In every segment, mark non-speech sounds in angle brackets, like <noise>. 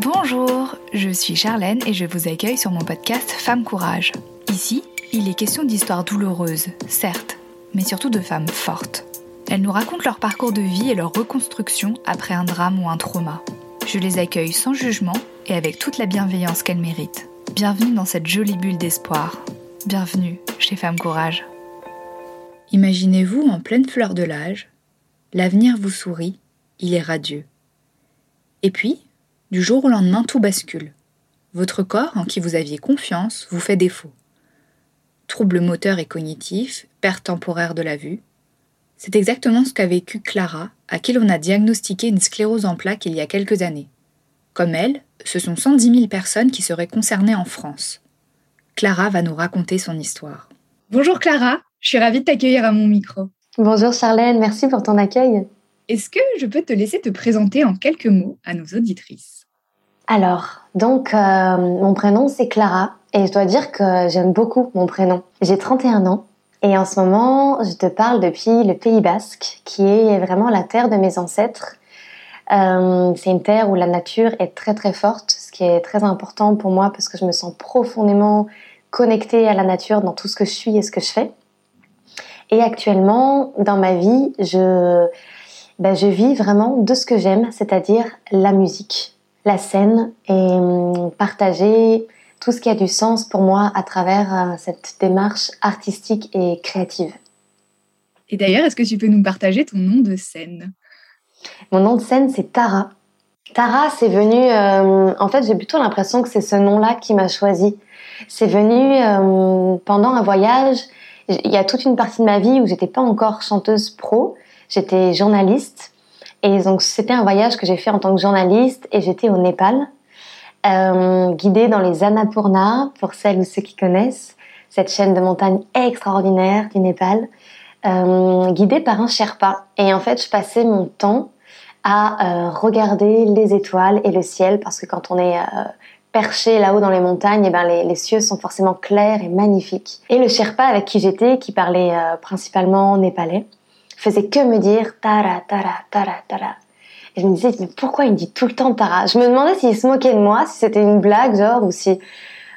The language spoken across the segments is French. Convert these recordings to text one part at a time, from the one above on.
Bonjour, je suis Charlène et je vous accueille sur mon podcast Femme Courage. Ici, il est question d'histoires douloureuses, certes, mais surtout de femmes fortes. Elles nous racontent leur parcours de vie et leur reconstruction après un drame ou un trauma. Je les accueille sans jugement et avec toute la bienveillance qu'elles méritent. Bienvenue dans cette jolie bulle d'espoir. Bienvenue chez Femme Courage. Imaginez-vous en pleine fleur de l'âge, l'avenir vous sourit, il est radieux. Et puis, du jour au lendemain, tout bascule. Votre corps, en qui vous aviez confiance, vous fait défaut. Troubles moteurs et cognitifs, perte temporaire de la vue. C'est exactement ce qu'a vécu Clara, à qui l'on a diagnostiqué une sclérose en plaques il y a quelques années. Comme elle, ce sont 110 000 personnes qui seraient concernées en France. Clara va nous raconter son histoire. Bonjour Clara, je suis ravie de t'accueillir à mon micro. Bonjour Charlène, merci pour ton accueil. Est-ce que je peux te laisser te présenter en quelques mots à nos auditrices? Alors, donc, euh, mon prénom c'est Clara et je dois dire que j'aime beaucoup mon prénom. J'ai 31 ans et en ce moment, je te parle depuis le Pays Basque, qui est vraiment la terre de mes ancêtres. Euh, c'est une terre où la nature est très très forte, ce qui est très important pour moi parce que je me sens profondément connectée à la nature dans tout ce que je suis et ce que je fais. Et actuellement, dans ma vie, je, ben, je vis vraiment de ce que j'aime, c'est-à-dire la musique, la scène et hum, partager tout ce qui a du sens pour moi à travers euh, cette démarche artistique et créative. Et d'ailleurs, est-ce que tu peux nous partager ton nom de scène? Mon nom de scène, c'est Tara. Tara, c'est venu. Euh, en fait, j'ai plutôt l'impression que c'est ce nom-là qui m'a choisi. C'est venu euh, pendant un voyage. Il y a toute une partie de ma vie où j'étais pas encore chanteuse pro. J'étais journaliste. Et donc, c'était un voyage que j'ai fait en tant que journaliste et j'étais au Népal, euh, guidée dans les Annapurna, pour celles ou ceux qui connaissent, cette chaîne de montagne extraordinaire du Népal, euh, guidée par un Sherpa. Et en fait, je passais mon temps à euh, regarder les étoiles et le ciel, parce que quand on est perché là-haut dans les montagnes, eh ben les, les, cieux sont forcément clairs et magnifiques. Et le Sherpa avec qui j'étais, qui parlait principalement népalais, faisait que me dire Tara, Tara, Tara, Tara. Et je me disais, mais pourquoi il me dit tout le temps Tara? Je me demandais s'il se moquait de moi, si c'était une blague, genre, ou si,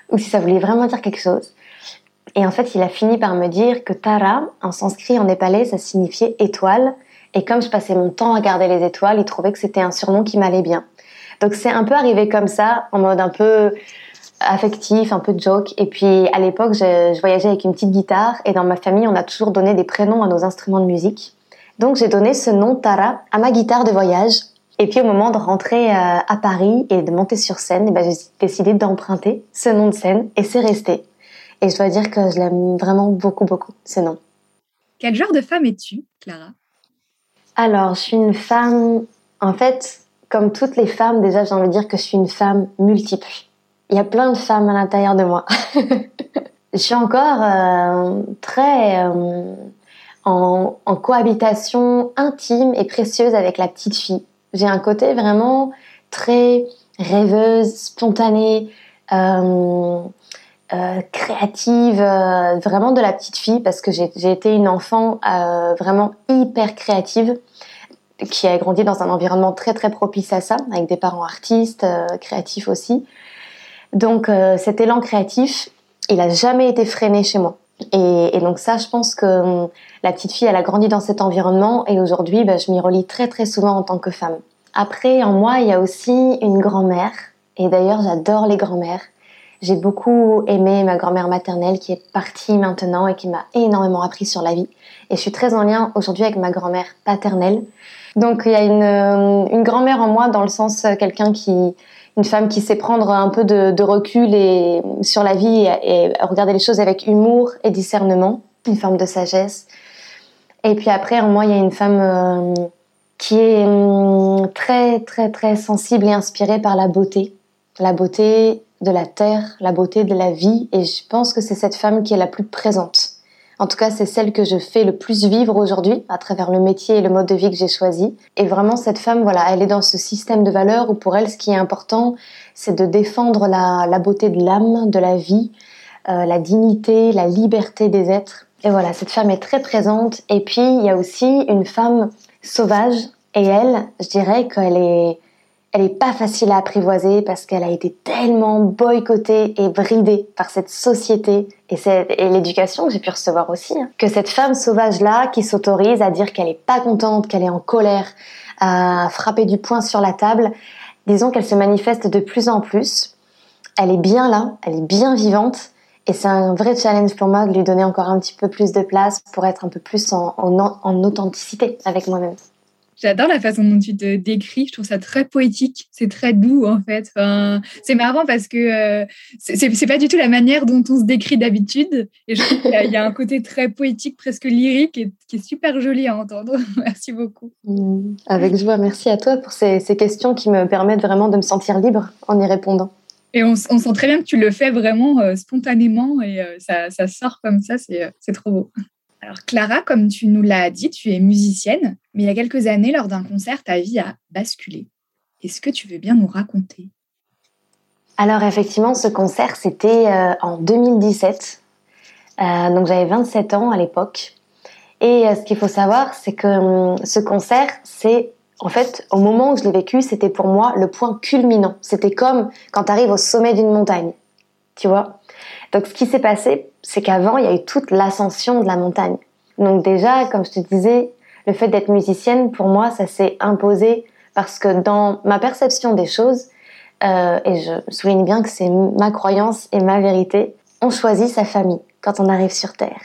ou si ça voulait vraiment dire quelque chose. Et en fait, il a fini par me dire que Tara, en sanskrit, en népalais, ça signifiait étoile. Et comme je passais mon temps à regarder les étoiles, il trouvait que c'était un surnom qui m'allait bien. Donc c'est un peu arrivé comme ça, en mode un peu affectif, un peu joke. Et puis à l'époque, je, voyageais avec une petite guitare et dans ma famille, on a toujours donné des prénoms à nos instruments de musique. Donc j'ai donné ce nom Tara à ma guitare de voyage. Et puis au moment de rentrer euh, à Paris et de monter sur scène, eh ben, j'ai décidé d'emprunter ce nom de scène et c'est resté. Et je dois dire que je l'aime vraiment beaucoup, beaucoup, ce nom. Quel genre de femme es-tu, Clara? Alors, je suis une femme, en fait, comme toutes les femmes, déjà j'ai envie de dire que je suis une femme multiple. Il y a plein de femmes à l'intérieur de moi. <laughs> je suis encore euh, très euh, en, cohabitation intime et précieuse avec la petite fille. J'ai un côté vraiment très rêveuse, spontanée, euh, euh, créative, euh, vraiment de la petite fille parce que j'ai été une enfant vraiment hyper créative qui a grandi dans un environnement très très propice à ça, avec des parents artistes, créatifs aussi. Donc cet élan créatif, il a jamais été freiné chez moi. Et, donc ça, je pense que hum, la petite fille, elle a grandi dans cet environnement et aujourd'hui, bah, je m'y relie très très souvent en tant que femme. Après, en moi, il y a aussi une grand-mère. Et d'ailleurs, j'adore les grand-mères. J'ai beaucoup aimé ma grand-mère maternelle qui est partie maintenant et qui m'a énormément appris sur la vie. Et je suis très en lien aujourd'hui avec ma grand-mère paternelle. Donc il y a une, hum, une grand-mère en moi dans le sens euh, quelqu'un qui, une femme qui sait prendre un peu de, recul et, sur la vie et, regarder les choses avec humour et discernement, une forme de sagesse. Et puis après, en moi, il y a une femme euh, qui est euh, très, très, très sensible et inspirée par la beauté. La beauté de la terre, la beauté de la vie. Et je pense que c'est cette femme qui est la plus présente. En tout cas, c'est celle que je fais le plus vivre aujourd'hui à travers le métier et le mode de vie que j'ai choisi. Et vraiment, cette femme, voilà, elle est dans ce système de valeurs où pour elle, ce qui est important, c'est de défendre la, la, beauté de l'âme, de la vie, euh, la dignité, la liberté des êtres. Et voilà, cette femme est très présente. Et puis, il y a aussi une femme sauvage. Et elle, je dirais qu'elle est, elle n'est pas facile à apprivoiser parce qu'elle a été tellement boycottée et bridée par cette société et, et l'éducation que j'ai pu recevoir aussi. Hein. Que cette femme sauvage-là qui s'autorise à dire qu'elle n'est pas contente, qu'elle est en colère, à frapper du poing sur la table, disons qu'elle se manifeste de plus en plus. Elle est bien là, elle est bien vivante. Et c'est un vrai challenge pour moi de lui donner encore un petit peu plus de place pour être un peu plus en, en authenticité avec moi-même. J'adore la façon dont tu te décris. Je trouve ça très poétique. C'est très doux, en fait. Enfin, c'est marrant parce que euh, c'est pas du tout la manière dont on se décrit d'habitude. Et je trouve qu'il y, a un côté très poétique, presque lyrique, et, qui est super joli à entendre. <laughs> Merci beaucoup. Mmh. Avec joie. Merci à toi pour ces, questions qui me permettent vraiment de me sentir libre en y répondant. Et on, sent très bien que tu le fais vraiment euh, spontanément et euh, ça, ça, sort comme ça. C'est trop beau. Alors Clara, comme tu nous l'as dit, tu es musicienne, mais il y a quelques années, lors d'un concert, ta vie a basculé. Est-ce que tu veux bien nous raconter? Alors effectivement, ce concert, c'était euh, en 2017. Euh, donc j'avais 27 ans à l'époque. Et euh, ce qu'il faut savoir, c'est que hum, ce concert, c'est en fait, au moment où je l'ai vécu, c'était pour moi le point culminant. C'était comme quand tu arrives au sommet d'une montagne. Tu vois? Donc ce qui s'est passé, c'est qu'avant, il y a eu toute l'ascension de la montagne. Donc déjà, comme je te disais, le fait d'être musicienne, pour moi, ça s'est imposé parce que dans ma perception des choses, euh, et je souligne bien que c'est ma croyance et ma vérité, on choisit sa famille quand on arrive sur Terre.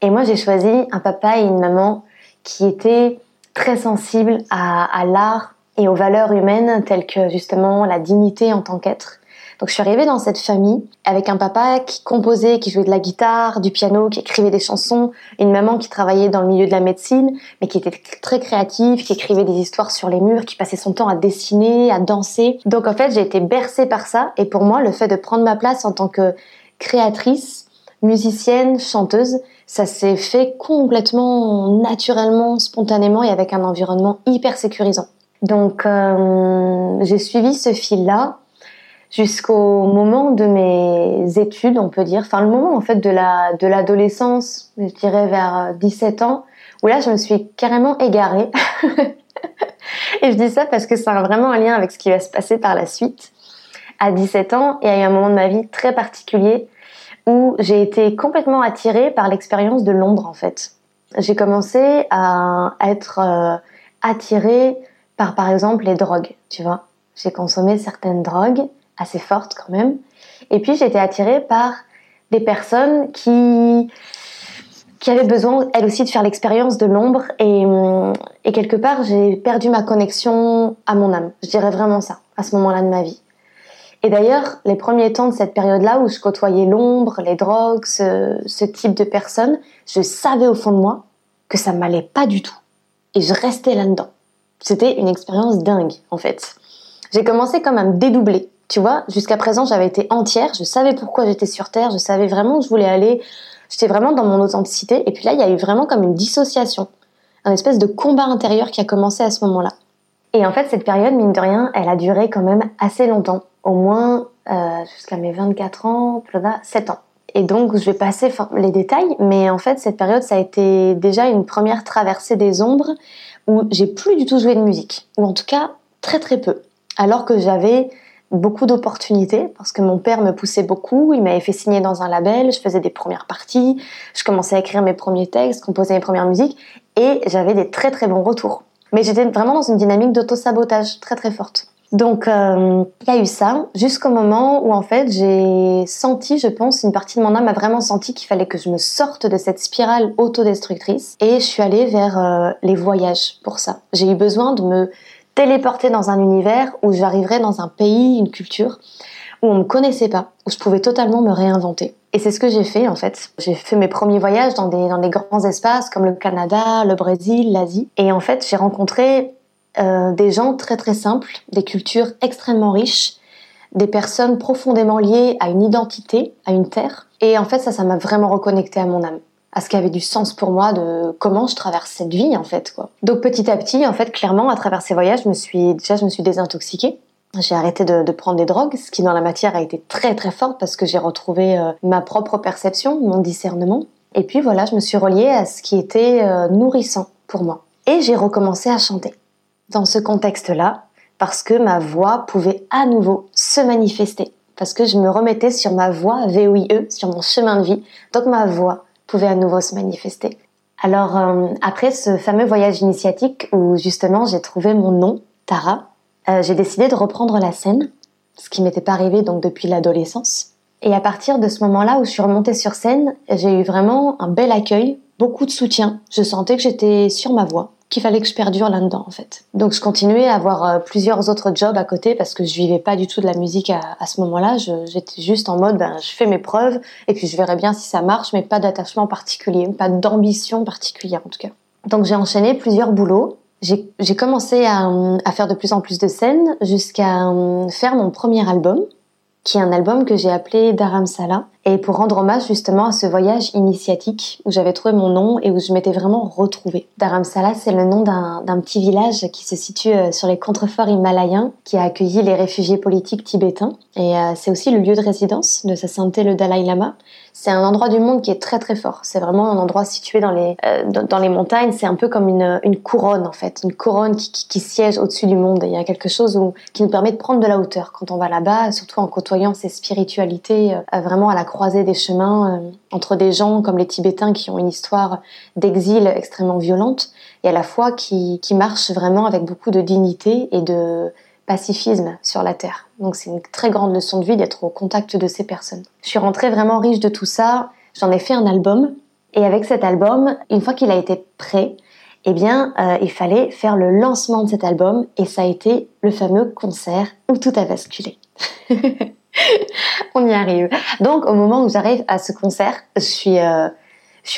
Et moi, j'ai choisi un papa et une maman qui étaient très sensibles à, à l'art et aux valeurs humaines telles que justement la dignité en tant qu'être, donc je suis arrivée dans cette famille avec un papa qui composait, qui jouait de la guitare, du piano, qui écrivait des chansons, une maman qui travaillait dans le milieu de la médecine, mais qui était très créative, qui écrivait des histoires sur les murs, qui passait son temps à dessiner, à danser. Donc en fait, j'ai été bercée par ça et pour moi, le fait de prendre ma place en tant que créatrice, musicienne, chanteuse, ça s'est fait complètement naturellement, spontanément et avec un environnement hyper sécurisant. Donc euh, j'ai suivi ce fil-là jusqu'au moment de mes études, on peut dire, enfin le moment en fait de la de l'adolescence, je dirais vers 17 ans, où là je me suis carrément égarée. <laughs> et je dis ça parce que ça a vraiment un lien avec ce qui va se passer par la suite. À 17 ans, il y a eu un moment de ma vie très particulier où j'ai été complètement attirée par l'expérience de Londres en fait. J'ai commencé à être euh, attirée par par exemple les drogues, tu vois. J'ai consommé certaines drogues assez forte quand même. Et puis été attirée par des personnes qui qui avaient besoin elles aussi de faire l'expérience de l'ombre et, et quelque part j'ai perdu ma connexion à mon âme. Je dirais vraiment ça à ce moment-là de ma vie. Et d'ailleurs, les premiers temps de cette période-là où je côtoyais l'ombre, les drogues, ce, type de personnes, je savais au fond de moi que ça m'allait pas du tout. Et je restais là-dedans. C'était une expérience dingue, en fait. J'ai commencé comme à me dédoubler. Tu vois, jusqu'à présent, j'avais été entière, je savais pourquoi j'étais sur Terre, je savais vraiment où je voulais aller, j'étais vraiment dans mon authenticité. Et puis là, il y a eu vraiment comme une dissociation, un espèce de combat intérieur qui a commencé à ce moment-là. Et en fait, cette période, mine de rien, elle a duré quand même assez longtemps, au moins euh, jusqu'à mes 24 ans, 7 ans. Et donc, je vais passer les détails, mais en fait, cette période, ça a été déjà une première traversée des ombres où j'ai plus du tout joué de musique, ou en tout cas très très peu, alors que j'avais beaucoup d'opportunités parce que mon père me poussait beaucoup, il m'avait fait signer dans un label, je faisais des premières parties, je commençais à écrire mes premiers textes, composer mes premières musiques et j'avais des très très bons retours. Mais j'étais vraiment dans une dynamique d'auto-sabotage très très forte. Donc euh, il y a eu ça jusqu'au moment où en fait j'ai senti, je pense, une partie de mon âme a vraiment senti qu'il fallait que je me sorte de cette spirale autodestructrice et je suis allée vers euh, les voyages pour ça. J'ai eu besoin de me téléporter dans un univers où j'arriverais dans un pays, une culture où on me connaissait pas, où je pouvais totalement me réinventer. Et c'est ce que j'ai fait en fait. J'ai fait mes premiers voyages dans des, dans des grands espaces comme le Canada, le Brésil, l'Asie. Et en fait, j'ai rencontré euh, des gens très très simples, des cultures extrêmement riches, des personnes profondément liées à une identité, à une terre. Et en fait, ça, ça m'a vraiment reconnecté à mon âme à ce qui avait du sens pour moi de comment je traverse cette vie en fait quoi. Donc petit à petit en fait clairement à travers ces voyages je me suis déjà je me suis désintoxiquée. J'ai arrêté de, prendre des drogues, ce qui dans la matière a été très très fort parce que j'ai retrouvé euh, ma propre perception, mon discernement. Et puis voilà, je me suis reliée à ce qui était euh, nourrissant pour moi. Et j'ai recommencé à chanter. Dans ce contexte-là, parce que ma voix pouvait à nouveau se manifester, parce que je me remettais sur ma voix VOIE, sur mon chemin de vie, donc ma voix pouvait à nouveau se manifester. Alors euh, après ce fameux voyage initiatique où justement j'ai trouvé mon nom, Tara, euh, j'ai décidé de reprendre la scène, ce qui m'était pas arrivé donc depuis l'adolescence. Et à partir de ce moment-là où je suis remontée sur scène, j'ai eu vraiment un bel accueil, beaucoup de soutien. Je sentais que j'étais sur ma voie qu'il fallait que je perdure là-dedans en fait. Donc je continuais à avoir euh, plusieurs autres jobs à côté parce que je vivais pas du tout de la musique à, ce moment-là. J'étais juste en mode ben je fais mes preuves et puis je verrai bien si ça marche, mais pas d'attachement particulier, pas d'ambition particulière en tout cas. Donc j'ai enchaîné plusieurs boulots. J'ai commencé à, à, faire de plus en plus de scènes jusqu'à euh, faire mon premier album qui est un album que j'ai appelé Dharamsala, et pour rendre hommage justement à ce voyage initiatique où j'avais trouvé mon nom et où je m'étais vraiment retrouvée. Dharamsala, c'est le nom d'un petit village qui se situe euh, sur les contreforts himalayens, qui a accueilli les réfugiés politiques tibétains, et euh, c'est aussi le lieu de résidence de sa sainteté le Dalai Lama. C'est un endroit du monde qui est très très fort. C'est vraiment un endroit situé dans les, euh, dans les montagnes. C'est un peu comme une, une, couronne en fait, une couronne qui, qui, siège au-dessus du monde. Il y a quelque chose qui nous permet de prendre de la hauteur quand on va là-bas, surtout en côtoyant ces spiritualités vraiment à la croisée des chemins euh, entre des gens comme les Tibétains qui ont une histoire d'exil extrêmement violente et à la fois qui, qui marchent vraiment avec beaucoup de dignité et de pacifisme sur la Terre. Donc c'est une très grande leçon de vie d'être au contact de ces personnes. Je suis rentrée vraiment riche de tout ça. J'en ai fait un album. Et avec cet album, une fois qu'il a été prêt, eh bien, euh, il fallait faire le lancement de cet album. Et ça a été le fameux concert où tout a basculé. <laughs> <laughs> On y arrive. Donc au moment où j'arrive à ce concert, je suis... Euh,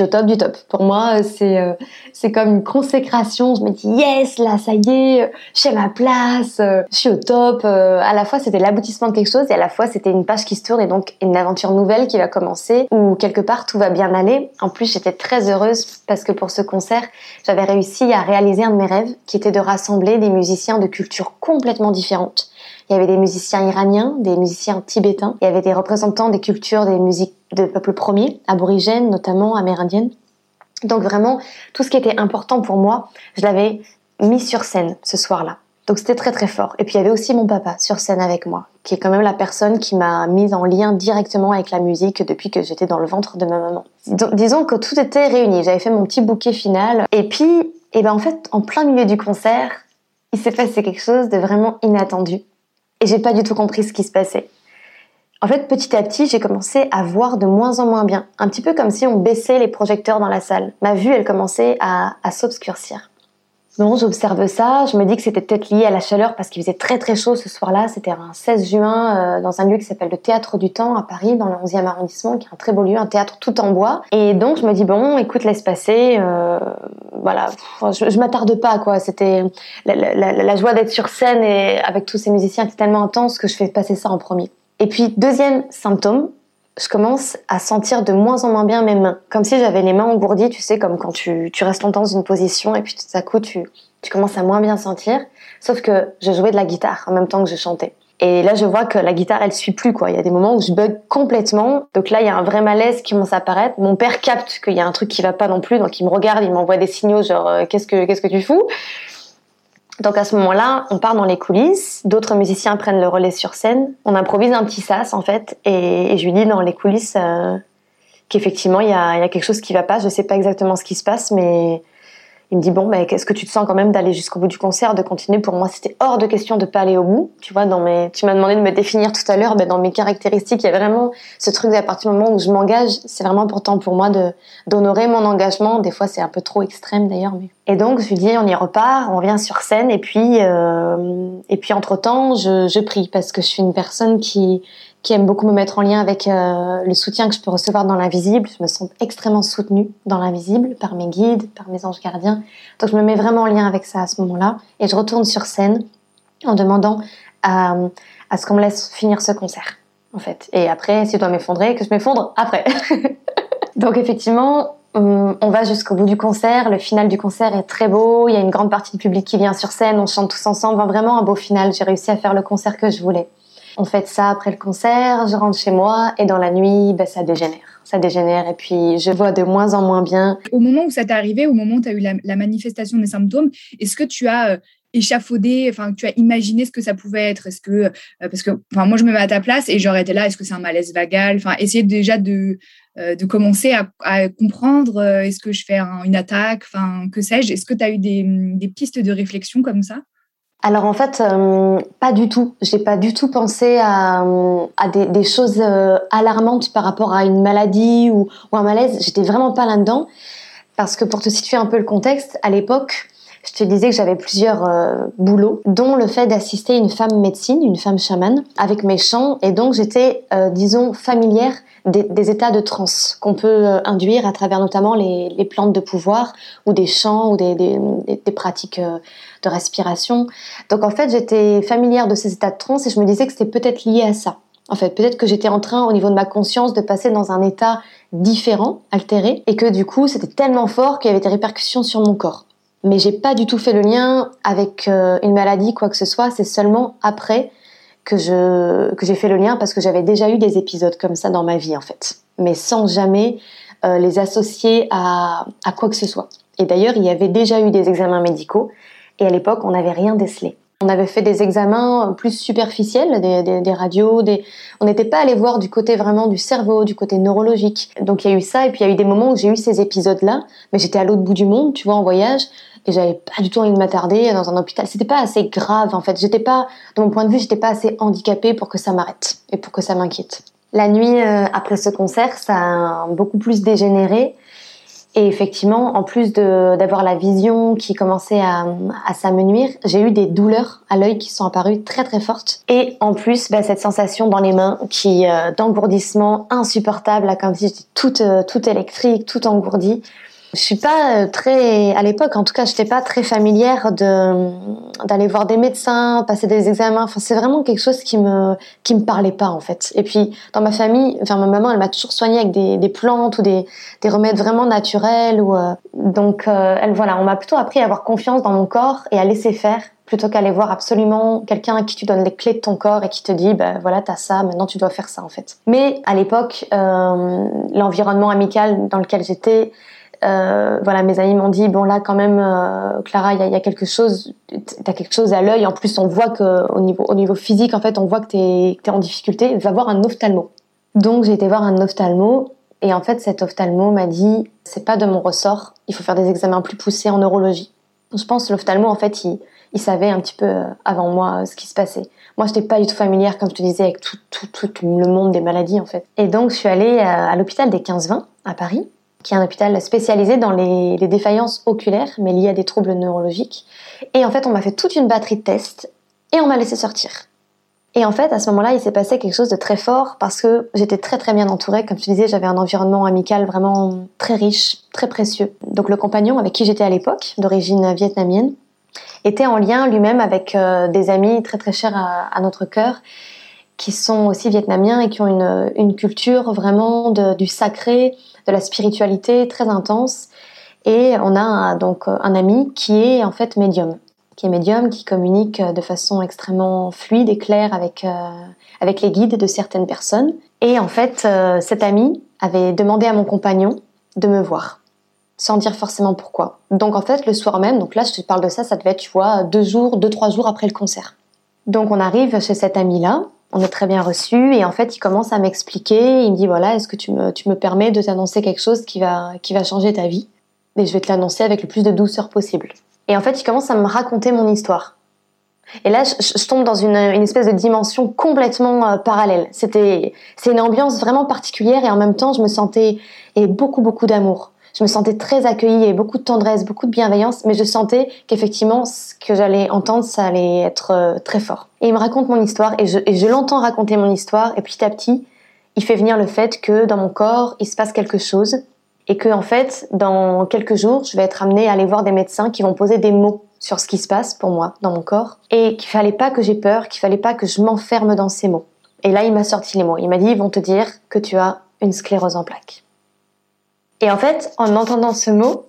au top du top. Pour moi, c'est euh, c'est comme une consécration. Je me dis yes, là, ça y est, j'ai ma place, euh, je suis au top. À la fois, c'était l'aboutissement de quelque chose et à la fois, c'était une page qui se tourne et donc une aventure nouvelle qui va commencer où quelque part tout va bien aller. En plus, j'étais très heureuse parce que pour ce concert, j'avais réussi à réaliser un de mes rêves qui était de rassembler des musiciens de cultures complètement différentes. Il y avait des musiciens iraniens, des musiciens tibétains, il y avait des représentants des cultures des musiques de peuples premiers, aborigènes notamment, amérindiennes. Donc vraiment, tout ce qui était important pour moi, je l'avais mis sur scène ce soir-là. Donc c'était très très fort. Et puis il y avait aussi mon papa sur scène avec moi, qui est quand même la personne qui m'a mise en lien directement avec la musique depuis que j'étais dans le ventre de ma maman. disons que tout était réuni. J'avais fait mon petit bouquet final. Et puis, et eh ben en fait, en plein milieu du concert, il s'est passé quelque chose de vraiment inattendu et j'ai pas du tout compris ce qui se passait. En fait, petit à petit, j'ai commencé à voir de moins en moins bien, un petit peu comme si on baissait les projecteurs dans la salle. Ma vue, elle commençait à, à s'obscurcir. Non, j'observe ça, je me dis que c'était peut-être lié à la chaleur parce qu'il faisait très très chaud ce soir-là. C'était un 16 juin euh, dans un lieu qui s'appelle le Théâtre du Temps à Paris, dans le 11e arrondissement, qui est un très beau lieu, un théâtre tout en bois. Et donc je me dis bon, écoute, laisse passer. Euh, voilà, je, m'attarde pas quoi. C'était la, la, la, joie d'être sur scène et avec tous ces musiciens était tellement intense que je fais passer ça en premier. Et puis deuxième symptôme, je commence à sentir de moins en moins bien mes mains. Comme si j'avais les mains engourdies, tu sais, comme quand tu, tu restes longtemps dans une position et puis tout à coup tu, tu commences à moins bien sentir. Sauf que je jouais de la guitare en même temps que je chantais. Et là, je vois que la guitare, elle suit plus, quoi. Il y a des moments où je bug complètement. Donc là, il y a un vrai malaise qui commence à apparaître. Mon père capte qu'il y a un truc qui va pas non plus, donc il me regarde, il m'envoie des signaux genre, euh, qu'est-ce que, qu'est-ce que tu fous? Donc à ce moment-là, on part dans les coulisses, d'autres musiciens prennent le relais sur scène, on improvise un petit sas en fait, et, je lui dis dans les coulisses euh, qu'effectivement il y a, quelque chose qui va pas, je sais pas exactement ce qui se passe, mais il me dit bon, mais qu'est-ce que tu te sens quand même d'aller jusqu'au bout du concert, de continuer? Pour moi, c'était hors de question de pas aller au bout. Tu vois, dans mes, tu m'as demandé de me définir tout à l'heure, ben dans mes caractéristiques, il y a vraiment ce truc à partir du moment où je m'engage, c'est vraiment important pour moi de d'honorer mon engagement. Des fois, c'est un peu trop extrême d'ailleurs, mais et donc je lui dis on y repart, on vient sur scène et puis euh, et puis entre temps, je, je prie parce que je suis une personne qui qui aime beaucoup me mettre en lien avec euh, le soutien que je peux recevoir dans l'invisible. Je me sens extrêmement soutenue dans l'invisible par mes guides, par mes anges gardiens. Donc je me mets vraiment en lien avec ça à ce moment-là. Et je retourne sur scène en demandant à, ce qu'on me laisse finir ce concert, en fait. Et après, si je dois m'effondrer, que je m'effondre après. <laughs> Donc effectivement, on va jusqu'au bout du concert. Le final du concert est très beau. Il y a une grande partie du public qui vient sur scène. On chante tous ensemble. vraiment un beau final. J'ai réussi à faire le concert que je voulais. On fait ça après le concert, je rentre chez moi et dans la nuit, ben, ça dégénère. Ça dégénère et puis je vois de moins en moins bien. Au moment où ça t'est arrivé, au moment où tu as eu la, manifestation des symptômes, est-ce que tu as euh, échafaudé, enfin, tu as imaginé ce que ça pouvait être? Est-ce que, euh, parce que, moi, je me mets à ta place et j'aurais été là, est-ce que c'est un malaise vagal? Enfin, essayer déjà de, euh, de commencer à, comprendre, est-ce que je fais une attaque? Enfin, que sais-je? Est-ce que tu as eu des, pistes de réflexion comme ça? Alors en fait, pas du tout. J'ai pas du tout pensé à, des, choses alarmantes par rapport à une maladie ou, un malaise. J'étais vraiment pas là-dedans. Parce que pour te situer un peu le contexte, à l'époque, je te disais que j'avais plusieurs euh, boulots, dont le fait d'assister une femme médecine, une femme chamane, avec mes chants. Et donc j'étais, euh, disons, familière des, états de transe qu'on peut euh, induire à travers notamment les, plantes de pouvoir ou des chants ou des pratiques de respiration. Donc en fait, j'étais familière de ces états de transe et je me disais que c'était peut-être lié à ça. En fait, peut-être que j'étais en train, au niveau de ma conscience, de passer dans un état différent, altéré, et que du coup, c'était tellement fort qu'il y avait des répercussions sur mon corps mais j'ai pas du tout fait le lien avec euh, une maladie, quoi que ce soit. C'est seulement après que je que j'ai fait le lien parce que j'avais déjà eu des épisodes comme ça dans ma vie en fait, mais sans jamais euh, les associer à, à quoi que ce soit. Et d'ailleurs, il y avait déjà eu des examens médicaux et à l'époque, on n'avait rien décelé. On avait fait des examens plus superficiels, des, radios, des... on n'était pas allé voir du côté vraiment du cerveau, du côté neurologique. Donc il y a eu ça, et puis il y a eu des moments où j'ai eu ces épisodes-là, mais j'étais à l'autre bout du monde, tu vois, en voyage, et j'avais pas du tout envie de m'attarder dans un hôpital. C'était pas assez grave en fait. J'étais pas, de mon point de vue, j'étais pas assez handicapée pour que ça m'arrête et pour que ça m'inquiète. La nuit euh, après ce concert, ça a beaucoup plus dégénéré. Et effectivement, en plus d'avoir la vision qui commençait à, à s'amenuire, j'ai eu des douleurs à l'œil qui sont apparues très très fortes. Et en plus, bah, cette sensation dans les mains qui euh, d'engourdissement insupportable, là, comme si j'étais toute, euh, toute électrique, toute engourdie. Je suis pas euh, très, à l'époque, en tout cas, je n'étais pas très familière de d'aller voir des médecins, passer des examens. Enfin, c'est vraiment quelque chose qui me qui me parlait pas en fait. Et puis dans ma famille, enfin ma maman, elle m'a toujours soignée avec des, des plantes ou des, des remèdes vraiment naturels ou euh, donc euh, elle voilà, on m'a plutôt appris à avoir confiance dans mon corps et à laisser faire plutôt qu'aller voir absolument quelqu'un à qui tu donnes les clés de ton corps et qui te dit ben voilà t'as ça maintenant tu dois faire ça en fait mais à l'époque euh, l'environnement amical dans lequel j'étais euh, voilà, mes amis m'ont dit bon là quand même, euh, Clara, il y, a quelque chose, t'as quelque chose à l'œil. En plus, on voit que au niveau, au niveau physique, en fait, on voit que t'es es en difficulté. Va voir un ophtalmo. Donc j'ai été voir un ophtalmo et en fait, cet ophtalmo m'a dit c'est pas de mon ressort. Il faut faire des examens plus poussés en neurologie. Je pense l'ophtalmo, en fait, il, il savait un petit peu euh, avant moi ce qui se passait. Moi, j'étais pas du tout familière, comme je te disais, avec tout, tout, tout le monde des maladies, en fait. Et donc, je suis allée à l'hôpital des 15-20 à Paris qui est un hôpital spécialisé dans les, défaillances oculaires, mais liées à des troubles neurologiques. Et en fait, on m'a fait toute une batterie de tests et on m'a laissé sortir. Et en fait, à ce moment-là, il s'est passé quelque chose de très fort parce que j'étais très très bien entourée. Comme je disais, j'avais un environnement amical vraiment très riche, très précieux. Donc le compagnon avec qui j'étais à l'époque, d'origine vietnamienne, était en lien lui-même avec euh, des amis très très chers à, notre cœur, qui sont aussi vietnamiens et qui ont une, culture vraiment du sacré, de la spiritualité très intense. Et on a donc un ami qui est en fait médium, qui est médium, qui communique de façon extrêmement fluide et claire avec, euh, avec les guides de certaines personnes. Et en fait, euh, cet ami avait demandé à mon compagnon de me voir, sans dire forcément pourquoi. Donc en fait, le soir même, donc là je te parle de ça, ça devait être, tu vois, deux jours, deux, trois jours après le concert. Donc on arrive chez cet ami-là, on est très bien reçu et en fait il commence à m'expliquer, il me dit voilà est-ce que tu me, tu me permets de t'annoncer quelque chose qui va, qui va changer ta vie? Et je vais te l'annoncer avec le plus de douceur possible. Et en fait il commence à me raconter mon histoire. Et là je, tombe dans une, une, espèce de dimension complètement euh, parallèle. C'était c'est une ambiance vraiment particulière et en même temps je me sentais et beaucoup beaucoup d'amour je me sentais très accueillie et beaucoup de tendresse, beaucoup de bienveillance, mais je sentais qu'effectivement, ce que j'allais entendre, ça allait être euh, très fort. Et il me raconte mon histoire et je, et je l'entends raconter mon histoire et petit à petit, il fait venir le fait que dans mon corps, il se passe quelque chose et que en fait, dans quelques jours, je vais être amenée à aller voir des médecins qui vont poser des mots sur ce qui se passe pour moi dans mon corps et qu'il fallait pas que j'ai peur, qu'il fallait pas que je m'enferme dans ces mots. Et là, il m'a sorti les mots. Il m'a dit, ils vont te dire que tu as une sclérose en plaques. Et en fait, en entendant ce mot,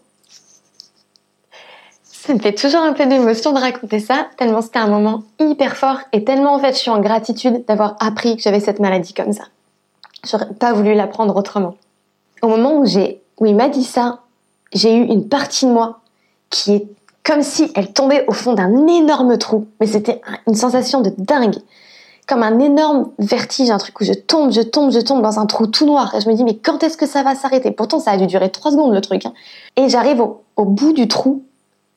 ça me fait toujours un peu d'émotion de raconter ça, tellement c'était un moment hyper fort et tellement en fait je suis en gratitude d'avoir appris que j'avais cette maladie comme ça. J'aurais pas voulu l'apprendre autrement. Au moment où j'ai, où il m'a dit ça, j'ai eu une partie de moi qui est comme si elle tombait au fond d'un énorme trou. Mais c'était une sensation de dingue. Comme un énorme vertige, un truc où je tombe, je tombe, je tombe dans un trou tout noir. Et je me dis, mais quand est-ce que ça va s'arrêter? Pourtant, ça a dû durer trois secondes le truc. Hein. Et j'arrive au, bout du trou.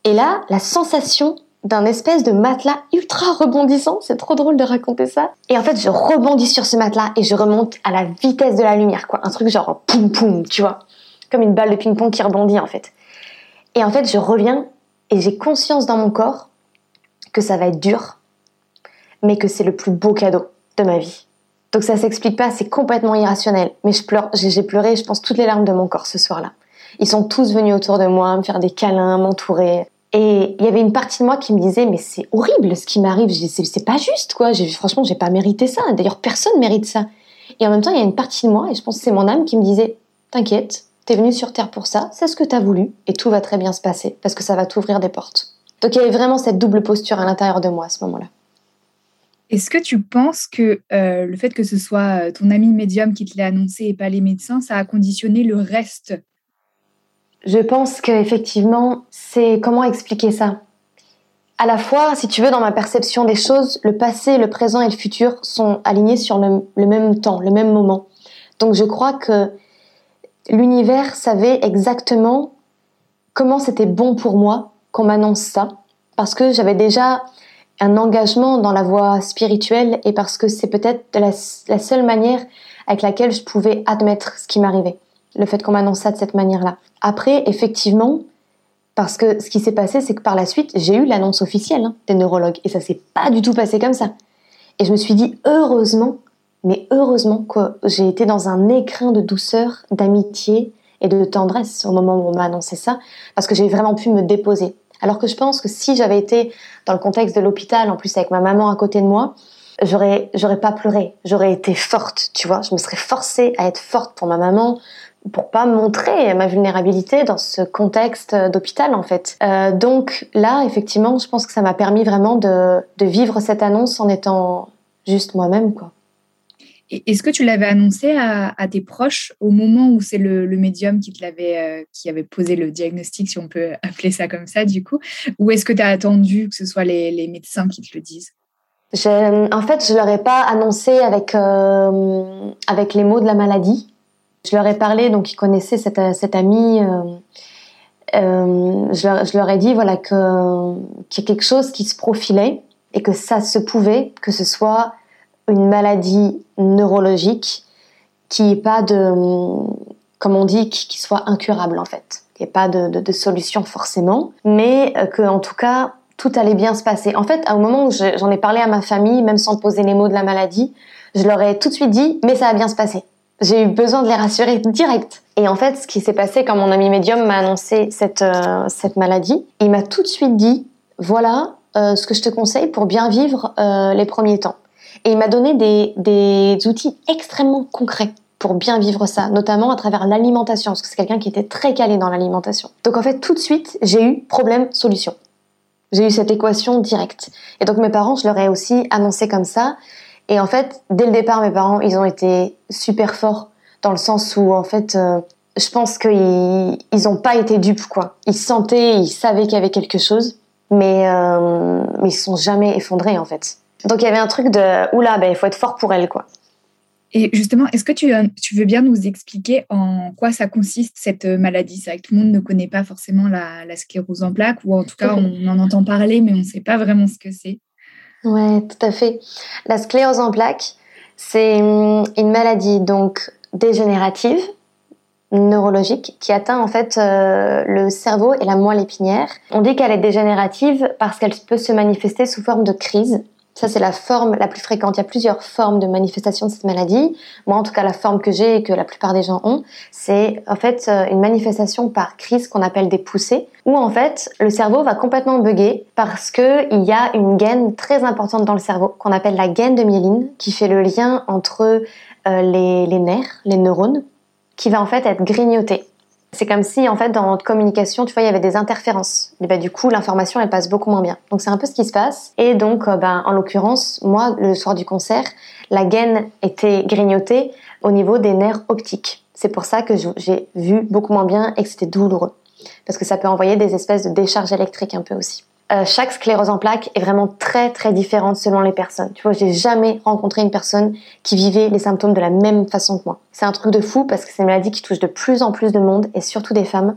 Et là, la sensation d'un espèce de matelas ultra rebondissant. C'est trop drôle de raconter ça. Et en fait, je rebondis sur ce matelas et je remonte à la vitesse de la lumière, quoi. Un truc genre poum poum, tu vois. Comme une balle de ping-pong qui rebondit, en fait. Et en fait, je reviens et j'ai conscience dans mon corps que ça va être dur, mais que c'est le plus beau cadeau de ma vie. Donc ça s'explique pas, c'est complètement irrationnel. Mais je pleure, j'ai pleuré, je pense, toutes les larmes de mon corps ce soir-là. Ils sont tous venus autour de moi, me faire des câlins, m'entourer. Et il y avait une partie de moi qui me disait, mais c'est horrible ce qui m'arrive, c'est pas juste, quoi. Franchement, j'ai pas mérité ça. D'ailleurs, personne mérite ça. Et en même temps, il y a une partie de moi, et je pense que c'est mon âme qui me disait, t'inquiète, T'es venu sur Terre pour ça, c'est ce que t'as voulu, et tout va très bien se passer, parce que ça va t'ouvrir des portes. Donc il y avait vraiment cette double posture à l'intérieur de moi à ce moment-là. Est-ce que tu penses que euh, le fait que ce soit euh, ton ami médium qui te l'ait annoncé et pas les médecins, ça a conditionné le reste? Je pense qu'effectivement, c'est comment expliquer ça? À la fois, si tu veux, dans ma perception des choses, le passé, le présent et le futur sont alignés sur le même temps, le même moment. Donc je crois que l'univers savait exactement comment c'était bon pour moi qu'on m'annonce ça, parce que j'avais déjà un engagement dans la voie spirituelle et parce que c'est peut-être la, seule manière avec laquelle je pouvais admettre ce qui m'arrivait, le fait qu'on m'annonce ça de cette manière-là. Après, effectivement, parce que ce qui s'est passé, c'est que par la suite, j'ai eu l'annonce officielle hein, des neurologues et ça s'est pas du tout passé comme ça. Et je me suis dit, heureusement mais heureusement que j'ai été dans un écrin de douceur, d'amitié et de tendresse au moment où on m'a annoncé ça, parce que j'ai vraiment pu me déposer. Alors que je pense que si j'avais été dans le contexte de l'hôpital, en plus avec ma maman à côté de moi, j'aurais, j'aurais pas pleuré, j'aurais été forte, tu vois. Je me serais forcée à être forte pour ma maman, pour pas montrer ma vulnérabilité dans ce contexte d'hôpital en fait. Euh, donc là, effectivement, je pense que ça m'a permis vraiment de, de vivre cette annonce en étant juste moi-même, quoi. Est-ce que tu l'avais annoncé à, tes proches au moment où c'est le, médium qui te l'avait, euh, qui avait posé le diagnostic, si on peut <laughs> appeler ça comme ça, du coup, ou est-ce que tu as attendu que ce soit les, médecins qui te le disent? En fait, je leur ai pas annoncé avec euh, avec les mots de la maladie. Je leur ai parlé, donc ils connaissaient cette, cette amie. Euh, je, leur, je, leur, ai dit voilà que qu'il y a quelque chose qui se profilait et que ça se pouvait que ce soit une maladie neurologique qui est pas de, comme on dit, qui, soit incurable en fait. Il n'y a pas de, solution forcément, mais euh, que en tout cas tout allait bien se passer. En fait, au moment où j'en ai parlé à ma famille, même sans poser les mots de la maladie, je leur ai tout de suite dit, mais ça va bien se passer. J'ai eu besoin de les rassurer direct. Et en fait, ce qui s'est passé quand mon ami médium m'a annoncé cette, euh, cette maladie, il m'a tout de suite dit, voilà euh, ce que je te conseille pour bien vivre les premiers temps. Et il m'a donné des, outils extrêmement concrets pour bien vivre ça, notamment à travers l'alimentation, parce que c'est quelqu'un qui était très calé dans l'alimentation. Donc en fait, tout de suite, j'ai eu problème-solution. J'ai eu cette équation directe. Et donc mes parents, je leur ai aussi annoncé comme ça. Et en fait, dès le départ, mes parents, ils ont été super forts dans le sens où en fait, euh, je pense qu'ils ils ont pas été dupes quoi. Ils sentaient, ils savaient qu'il y avait quelque chose, mais euh, ils se sont jamais effondrés en fait. Donc il y avait un truc de oula, ben il faut être fort pour elle quoi. Et justement, est-ce que tu, euh, tu, veux bien nous expliquer en quoi ça consiste cette maladie? C'est vrai que tout le monde ne connaît pas forcément la, la sclérose en plaques, ou en tout cas on en entend parler, mais on ne sait pas vraiment ce que c'est. Ouais, tout à fait. La sclérose en plaques, c'est hum, une maladie donc dégénérative, neurologique, qui atteint en fait euh, le cerveau et la moelle épinière. On dit qu'elle est dégénérative parce qu'elle peut se manifester sous forme de crise ça, c'est la forme la plus fréquente. Il y a plusieurs formes de manifestation de cette maladie. Moi, en tout cas, la forme que j'ai et que la plupart des gens ont, c'est en fait euh, une manifestation par crise qu'on appelle des poussées, où en fait le cerveau va complètement bugger parce que il y a une gaine très importante dans le cerveau qu'on appelle la gaine de myéline, qui fait le lien entre euh, les nerfs, les neurones, qui va en fait être grignotée. C'est comme si, en fait, dans notre communication, tu vois, il y avait des interférences. Et ben, du coup, l'information, elle passe beaucoup moins bien. Donc, c'est un peu ce qui se passe. Et donc, ben, en l'occurrence, moi, le soir du concert, la gaine était grignotée au niveau des nerfs optiques. C'est pour ça que j'ai vu beaucoup moins bien et que c'était douloureux. parce que ça peut envoyer des espèces de décharges électriques un peu aussi. Euh, chaque sclérose en plaques est vraiment très très différente selon les personnes. Tu vois, j'ai jamais rencontré une personne qui vivait les symptômes de la même façon que moi. C'est un truc de fou parce que c'est une maladie qui touche de plus en plus de monde et surtout des femmes,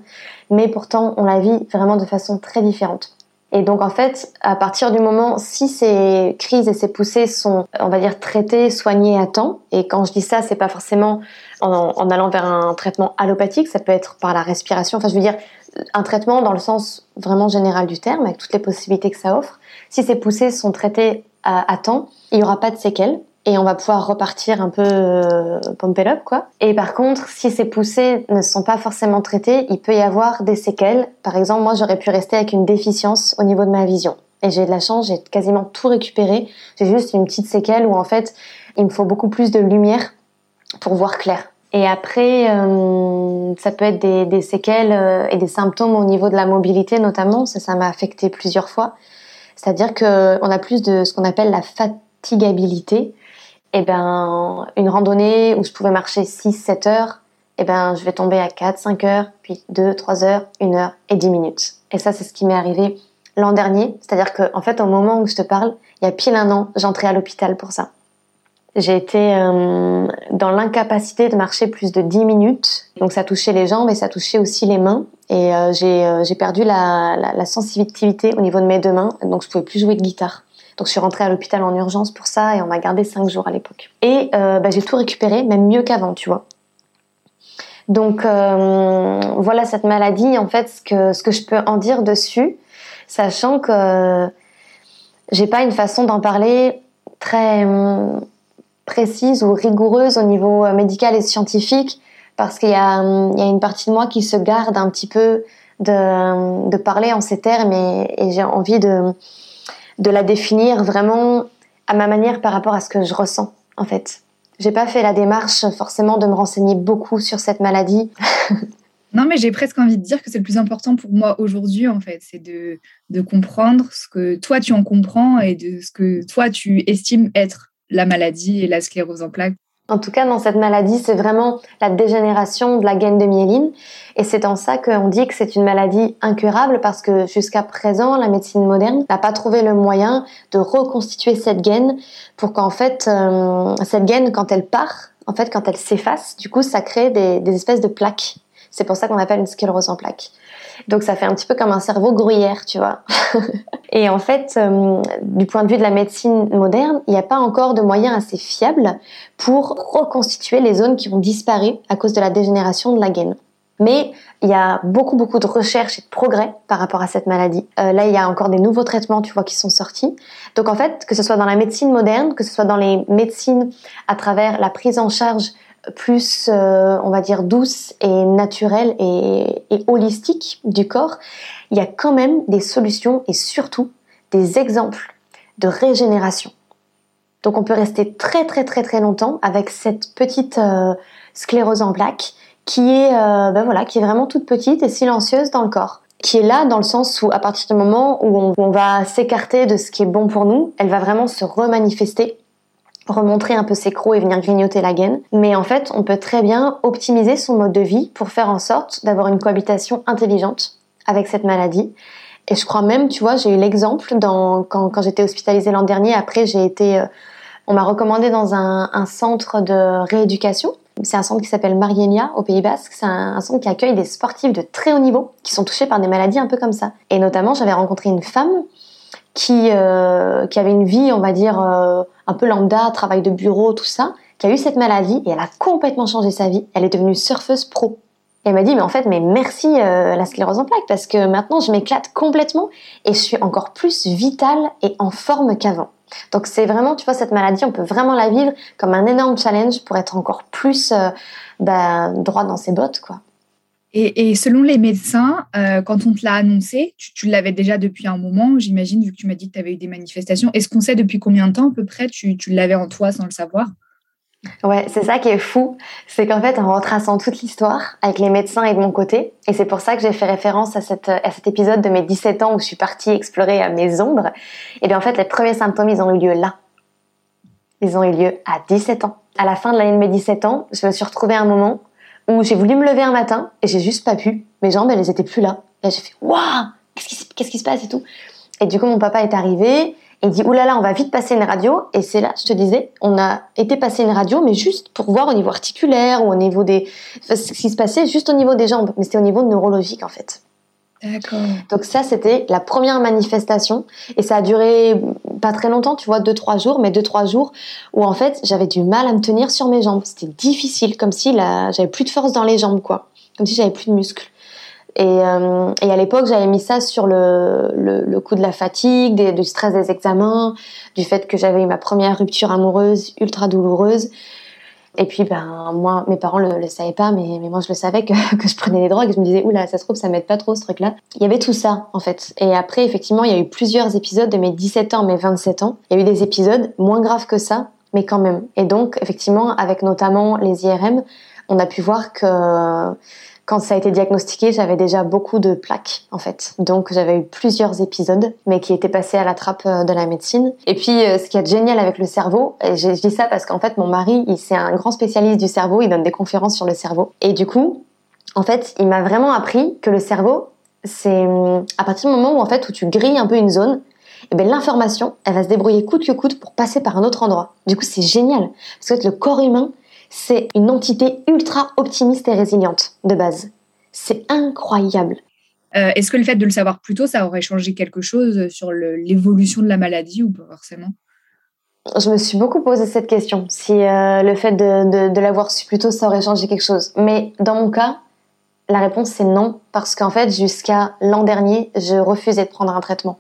mais pourtant on la vit vraiment de façon très différente. Et donc en fait, à partir du moment, si ces crises et ces poussées sont, on va dire, traitées, soignées à temps, et quand je dis ça, c'est pas forcément en, en, allant vers un traitement allopathique, ça peut être par la respiration. Enfin, je veux dire, un traitement dans le sens vraiment général du terme, avec toutes les possibilités que ça offre. Si ces poussées sont traitées à, temps, il n'y aura pas de séquelles et on va pouvoir repartir un peu euh, up quoi. Et par contre, si ces poussées ne sont pas forcément traitées, il peut y avoir des séquelles. Par exemple, moi j'aurais pu rester avec une déficience au niveau de ma vision. Et j'ai de la chance, j'ai quasiment tout récupéré. J'ai juste une petite séquelle où en fait, il me faut beaucoup plus de lumière pour voir clair. Et après, euh, ça peut être des, séquelles euh, et des symptômes au niveau de la mobilité notamment. Ça, ça m'a affecté plusieurs fois. C'est-à-dire que on a plus de ce qu'on appelle la fatigabilité. Et eh ben, une randonnée où je pouvais marcher 6-7 heures, et eh ben, je vais tomber à 4-5 heures, puis 2, 3 heures, 1 heure et 10 minutes. Et ça, c'est ce qui m'est arrivé l'an dernier. C'est-à-dire qu'en en fait, au moment où je te parle, il y a pile un an, j'entrais à l'hôpital pour ça. J'ai été euh, dans l'incapacité de marcher plus de 10 minutes. Donc ça touchait les jambes et ça touchait aussi les mains. Et euh, euh, j'ai perdu la, la, la, sensibilité au niveau de mes deux mains. Donc je pouvais plus jouer de guitare. Donc je suis rentrée à l'hôpital en urgence pour ça et on m'a gardé 5 jours à l'époque. Et bah, j'ai tout récupéré, même mieux qu'avant, tu vois. Donc voilà cette maladie, en fait, ce que, ce que je peux en dire dessus, sachant que j'ai pas une façon d'en parler très précise ou rigoureuse au niveau euh, médical et scientifique parce qu'il y, a, il y a une partie de moi qui se garde un petit peu de, de parler en ces termes et, et j'ai envie de, de la définir vraiment à ma manière par rapport à ce que je ressens en fait. J'ai pas fait la démarche forcément de me renseigner beaucoup sur cette maladie. <laughs> non, mais j'ai presque envie de dire que c'est le plus important pour moi aujourd'hui, en fait. C'est de, de comprendre ce que toi tu en comprends et de ce que toi tu estimes être la maladie et la sclérose en plaques en tout cas, dans cette maladie, c'est vraiment la dégénération de la gaine de myéline. Et c'est en ça qu'on dit que c'est une maladie incurable parce que jusqu'à présent, la médecine moderne n'a pas trouvé le moyen de reconstituer cette gaine pour qu'en fait, euh, cette gaine, quand elle part, en fait, quand elle s'efface, du coup, ça crée des, des espèces de plaques. C'est pour ça qu'on appelle une sclérose en plaques. Donc ça fait un petit peu comme un cerveau gruyère, tu vois. <laughs> et en fait, euh, du point de vue de la médecine moderne, il n'y a pas encore de moyens assez fiables pour reconstituer les zones qui ont disparu à cause de la dégénération de la gaine. Mais il y a beaucoup beaucoup de recherches et de progrès par rapport à cette maladie. Euh, là, il y a encore des nouveaux traitements, tu vois, qui sont sortis. Donc en fait, que ce soit dans la médecine moderne, que ce soit dans les médecines à travers la prise en charge plus, euh, on va dire, douce et naturelle et, holistique du corps, il y a quand même des solutions et surtout des exemples de régénération. Donc on peut rester très très très très longtemps avec cette petite euh, sclérose en plaques qui est, euh, ben voilà, qui est vraiment toute petite et silencieuse dans le corps qui est là dans le sens où à partir du moment où on, on va s'écarter de ce qui est bon pour nous, elle va vraiment se remanifester remontrer un peu ses crocs et venir grignoter la gaine. Mais en fait, on peut très bien optimiser son mode de vie pour faire en sorte d'avoir une cohabitation intelligente avec cette maladie. Et je crois même, tu vois, j'ai eu l'exemple quand, j'étais hospitalisée l'an dernier. Après, j'ai été, euh, on m'a recommandé dans un, centre de rééducation. C'est un centre qui s'appelle Marienia au Pays Basque. C'est un, centre qui accueille des sportifs de très haut niveau qui sont touchés par des maladies un peu comme ça. Et notamment, j'avais rencontré une femme qui, euh, qui avait une vie, on va dire, euh, un peu lambda, travail de bureau, tout ça, qui a eu cette maladie et elle a complètement changé sa vie. Elle est devenue surfeuse pro. Et elle m'a dit, mais en fait, mais merci euh, la sclérose en plaques parce que maintenant je m'éclate complètement et je suis encore plus vitale et en forme qu'avant. Donc c'est vraiment, tu vois, cette maladie, on peut vraiment la vivre comme un énorme challenge pour être encore plus bah, droit dans ses bottes, quoi. Et, selon les médecins, euh, quand on te l'a annoncé, tu, l'avais déjà depuis un moment, j'imagine, vu que tu m'as dit que tu avais eu des manifestations. Est-ce qu'on sait depuis combien de temps à peu près tu, l'avais en toi sans le savoir? Ouais, c'est ça qui est fou, c'est qu'en fait, en retraçant toute l'histoire avec les médecins et de mon côté, et c'est pour ça que j'ai fait référence à, cet épisode de mes 17 ans où je suis partie explorer à mes ombres, et bien en fait, les premiers symptômes, ils ont eu lieu là. Ils ont eu lieu à 17 ans. À la fin de l'année de mes 17 ans, je me suis retrouvée à un moment où j'ai voulu me lever un matin et j'ai juste pas pu. Mes jambes, elles étaient plus là. Là, j'ai fait waouh, qu'est-ce qui, qu'est-ce qui se passe et tout. Et du coup, mon papa est arrivé. Il dit oulala, on va vite passer une radio. Et c'est là, je te disais, on a été passer une radio, mais juste pour voir au niveau articulaire ou au niveau des, ce qui se passait juste au niveau des jambes. Mais c'était au niveau neurologique en fait. D'accord. Donc ça, c'était la première manifestation et ça a duré pas très longtemps, tu vois, deux trois jours, mais deux trois jours où en fait j'avais du mal à me tenir sur mes jambes. C'était difficile, comme si j'avais plus de force dans les jambes, quoi, comme si j'avais plus de muscles. Et, euh, et à l'époque, j'avais mis ça sur le, le, le coup de la fatigue, des, du stress des examens, du fait que j'avais eu ma première rupture amoureuse ultra douloureuse. Et puis, ben, moi, mes parents le, le savaient pas, mais, moi, je le savais que, <laughs> je prenais des drogues. Je me disais, oula, ça se trouve, ça m'aide pas trop, ce truc-là. Il y avait tout ça, en fait. Et après, effectivement, il y a eu plusieurs épisodes de mes 17 ans, mes 27 ans. Il y a eu des épisodes moins graves que ça, mais quand même. Et donc, effectivement, avec notamment les IRM, on a pu voir que quand ça a été diagnostiqué, j'avais déjà beaucoup de plaques en fait. Donc j'avais eu plusieurs épisodes, mais qui étaient passés à la trappe euh, de la médecine. Et puis euh, ce qui est génial avec le cerveau, je dis ça parce qu'en fait mon mari, il c'est un grand spécialiste du cerveau, il donne des conférences sur le cerveau. Et du coup, en fait, il m'a vraiment appris que le cerveau, c'est à partir du moment où en fait où tu grilles un peu une zone, et ben l'information, elle va se débrouiller coûte que coûte pour passer par un autre endroit. Du coup, c'est génial parce que le corps humain, c'est une entité ultra optimiste et résiliente de base. C'est incroyable. Euh, Est-ce que le fait de le savoir plus tôt, ça aurait changé quelque chose sur l'évolution de la maladie ou pas forcément? Je me suis beaucoup posé cette question, si euh, le fait de, de, de l'avoir su plus tôt, ça aurait changé quelque chose. Mais dans mon cas, la réponse c'est non, parce qu'en fait, jusqu'à l'an dernier, je refusais de prendre un traitement.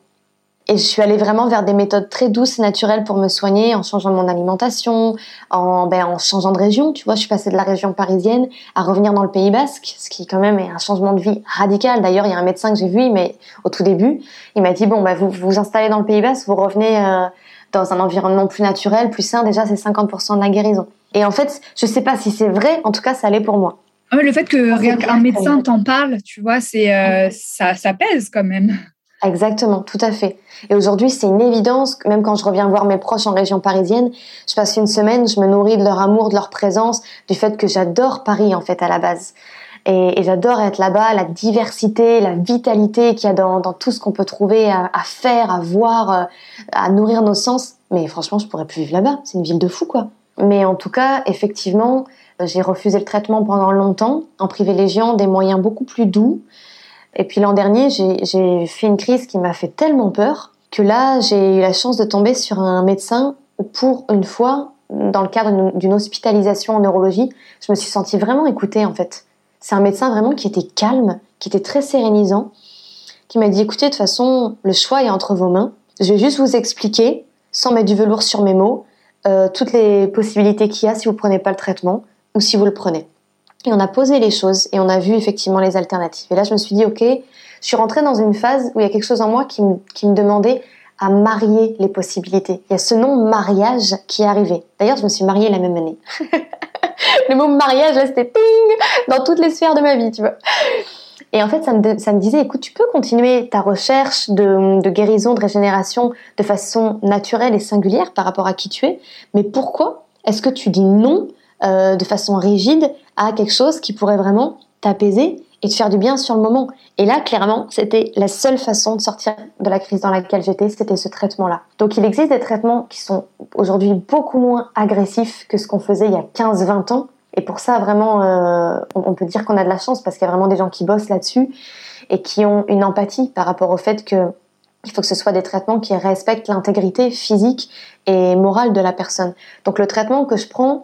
Et je suis allée vraiment vers des méthodes très douces et naturelles pour me soigner, en changeant mon alimentation, en, ben, en changeant de région. Tu vois, je suis passée de la région parisienne à revenir dans le Pays Basque, ce qui quand même est un changement de vie radical. D'ailleurs, il y a un médecin que j'ai vu, mais au tout début, il m'a dit bon, bah, vous vous installez dans le Pays Basque, vous revenez euh, dans un environnement plus naturel, plus sain. Déjà, c'est 50% de la guérison. Et en fait, je sais pas si c'est vrai. En tout cas, ça allait pour moi. Ah, le fait que rien qu'un médecin t'en parle, tu vois, c'est euh, ça, ça pèse quand même. Exactement, tout à fait. Et aujourd'hui, c'est une évidence, même quand je reviens voir mes proches en région parisienne, je passe une semaine, je me nourris de leur amour, de leur présence, du fait que j'adore Paris en fait à la base. Et, j'adore être là-bas, la diversité, la vitalité qu'il y a dans, dans tout ce qu'on peut trouver à, à, faire, à voir, euh, à nourrir nos sens. Mais franchement, je pourrais plus vivre là-bas. C'est une ville de fou, quoi. Mais en tout cas, effectivement, j'ai refusé le traitement pendant longtemps, en privilégiant des moyens beaucoup plus doux. Et puis l'an dernier, j'ai fait une crise qui m'a fait tellement peur que là, j'ai eu la chance de tomber sur un médecin pour une fois, dans le cadre d'une hospitalisation en neurologie, je me suis sentie vraiment écoutée en fait. C'est un médecin vraiment qui était calme, qui était très sérénisant, qui m'a dit écoutez, de toute façon, le choix est entre vos mains. Je vais juste vous expliquer, sans mettre du velours sur mes mots, euh, toutes les possibilités qu'il y a si vous prenez pas le traitement ou si vous le prenez. On a posé les choses et on a vu effectivement les alternatives. Et là, je me suis dit, ok, je suis rentrée dans une phase où il y a quelque chose en moi qui me, demandait à marier les possibilités. Il y a ce nom mariage qui est arrivé. D'ailleurs, je me suis mariée la même année. <laughs> le mot mariage, là, c'était ping dans toutes les sphères de ma vie, tu vois. Et en fait, ça me, disait, écoute, tu peux continuer ta recherche de, de guérison, de régénération de façon naturelle et singulière par rapport à qui tu es, mais pourquoi est-ce que tu dis non euh, de façon rigide à quelque chose qui pourrait vraiment t'apaiser et te faire du bien sur le moment. Et là, clairement, c'était la seule façon de sortir de la crise dans laquelle j'étais, c'était ce traitement-là. Donc il existe des traitements qui sont aujourd'hui beaucoup moins agressifs que ce qu'on faisait il y a 15-20 ans. Et pour ça, vraiment, euh, on peut dire qu'on a de la chance parce qu'il y a vraiment des gens qui bossent là-dessus et qui ont une empathie par rapport au fait que il faut que ce soit des traitements qui respectent l'intégrité physique et morale de la personne. Donc le traitement que je prends,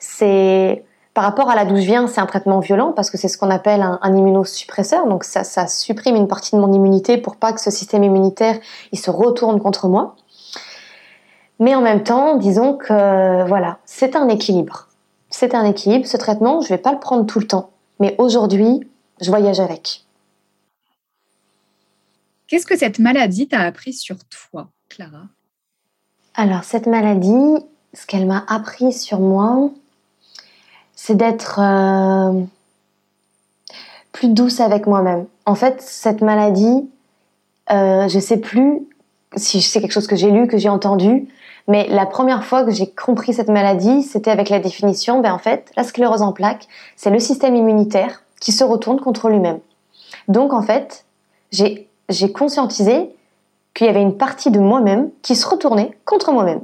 c'est par rapport à la d'où je viens, c'est un traitement violent parce que c'est ce qu'on appelle un, un, immunosuppresseur. Donc ça, ça supprime une partie de mon immunité pour pas que ce système immunitaire il se retourne contre moi. Mais en même temps, disons que voilà, c'est un équilibre. C'est un équilibre. Ce traitement, je vais pas le prendre tout le temps, mais aujourd'hui, je voyage avec. Qu'est-ce que cette maladie t'a appris sur toi, Clara? Alors cette maladie, ce qu'elle m'a appris sur moi, c'est d'être euh, plus douce avec moi-même. En fait, cette maladie, euh, je sais plus si c'est quelque chose que j'ai lu, que j'ai entendu, Mais la première fois que j'ai compris cette maladie, c'était avec la définition, ben en fait, la sclérose en plaques, c'est le système immunitaire qui se retourne contre lui-même. Donc en fait, j'ai conscientisé qu'il y avait une partie de moi-même qui se retournait contre moi-même.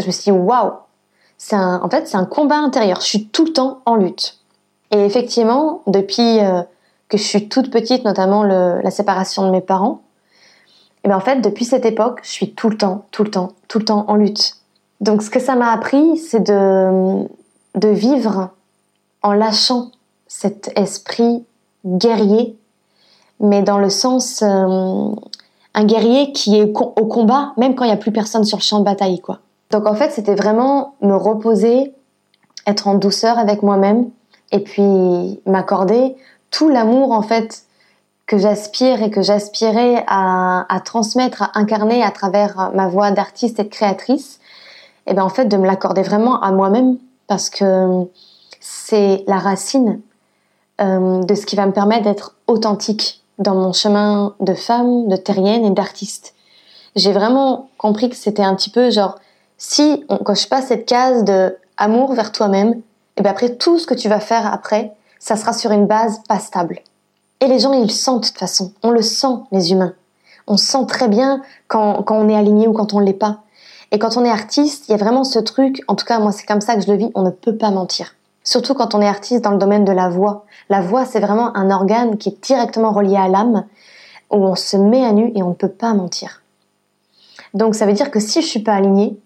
Je me suis dit, waouh, c'est en fait, c'est un combat intérieur. Je suis tout le temps en lutte. Et effectivement, depuis euh, que je suis toute petite, notamment la séparation de mes parents, et bien en fait, depuis cette époque, je suis tout le temps, tout le temps, tout le temps en lutte. Donc ce que ça m'a appris, c'est de, de vivre en lâchant cet esprit guerrier, mais dans le sens euh, un guerrier qui est au combat, même quand il n'y a plus personne sur le champ de bataille, quoi. Donc en fait, c'était vraiment me reposer, être en douceur avec moi-même, et puis m'accorder tout l'amour en fait que j'aspire et que j'aspirais à, transmettre, à incarner à travers ma voix d'artiste et de créatrice, et bien en fait de me l'accorder vraiment à moi-même parce que c'est la racine euh, de ce qui va me permettre d'être authentique dans mon chemin de femme, de terrienne et d'artiste. J'ai vraiment compris que c'était un petit peu genre si on coche pas cette case de amour vers toi-même, et bien après tout ce que tu vas faire après, ça sera sur une base pas stable. Et les gens, ils le sentent de toute façon. On le sent, les humains. On sent très bien quand, quand on est aligné ou quand on ne l'est pas. Et quand on est artiste, il y a vraiment ce truc, en tout cas moi c'est comme ça que je le vis, on ne peut pas mentir. Surtout quand on est artiste dans le domaine de la voix. La voix, c'est vraiment un organe qui est directement relié à l'âme, où on se met à nu et on ne peut pas mentir. Donc ça veut dire que si je suis pas alignée,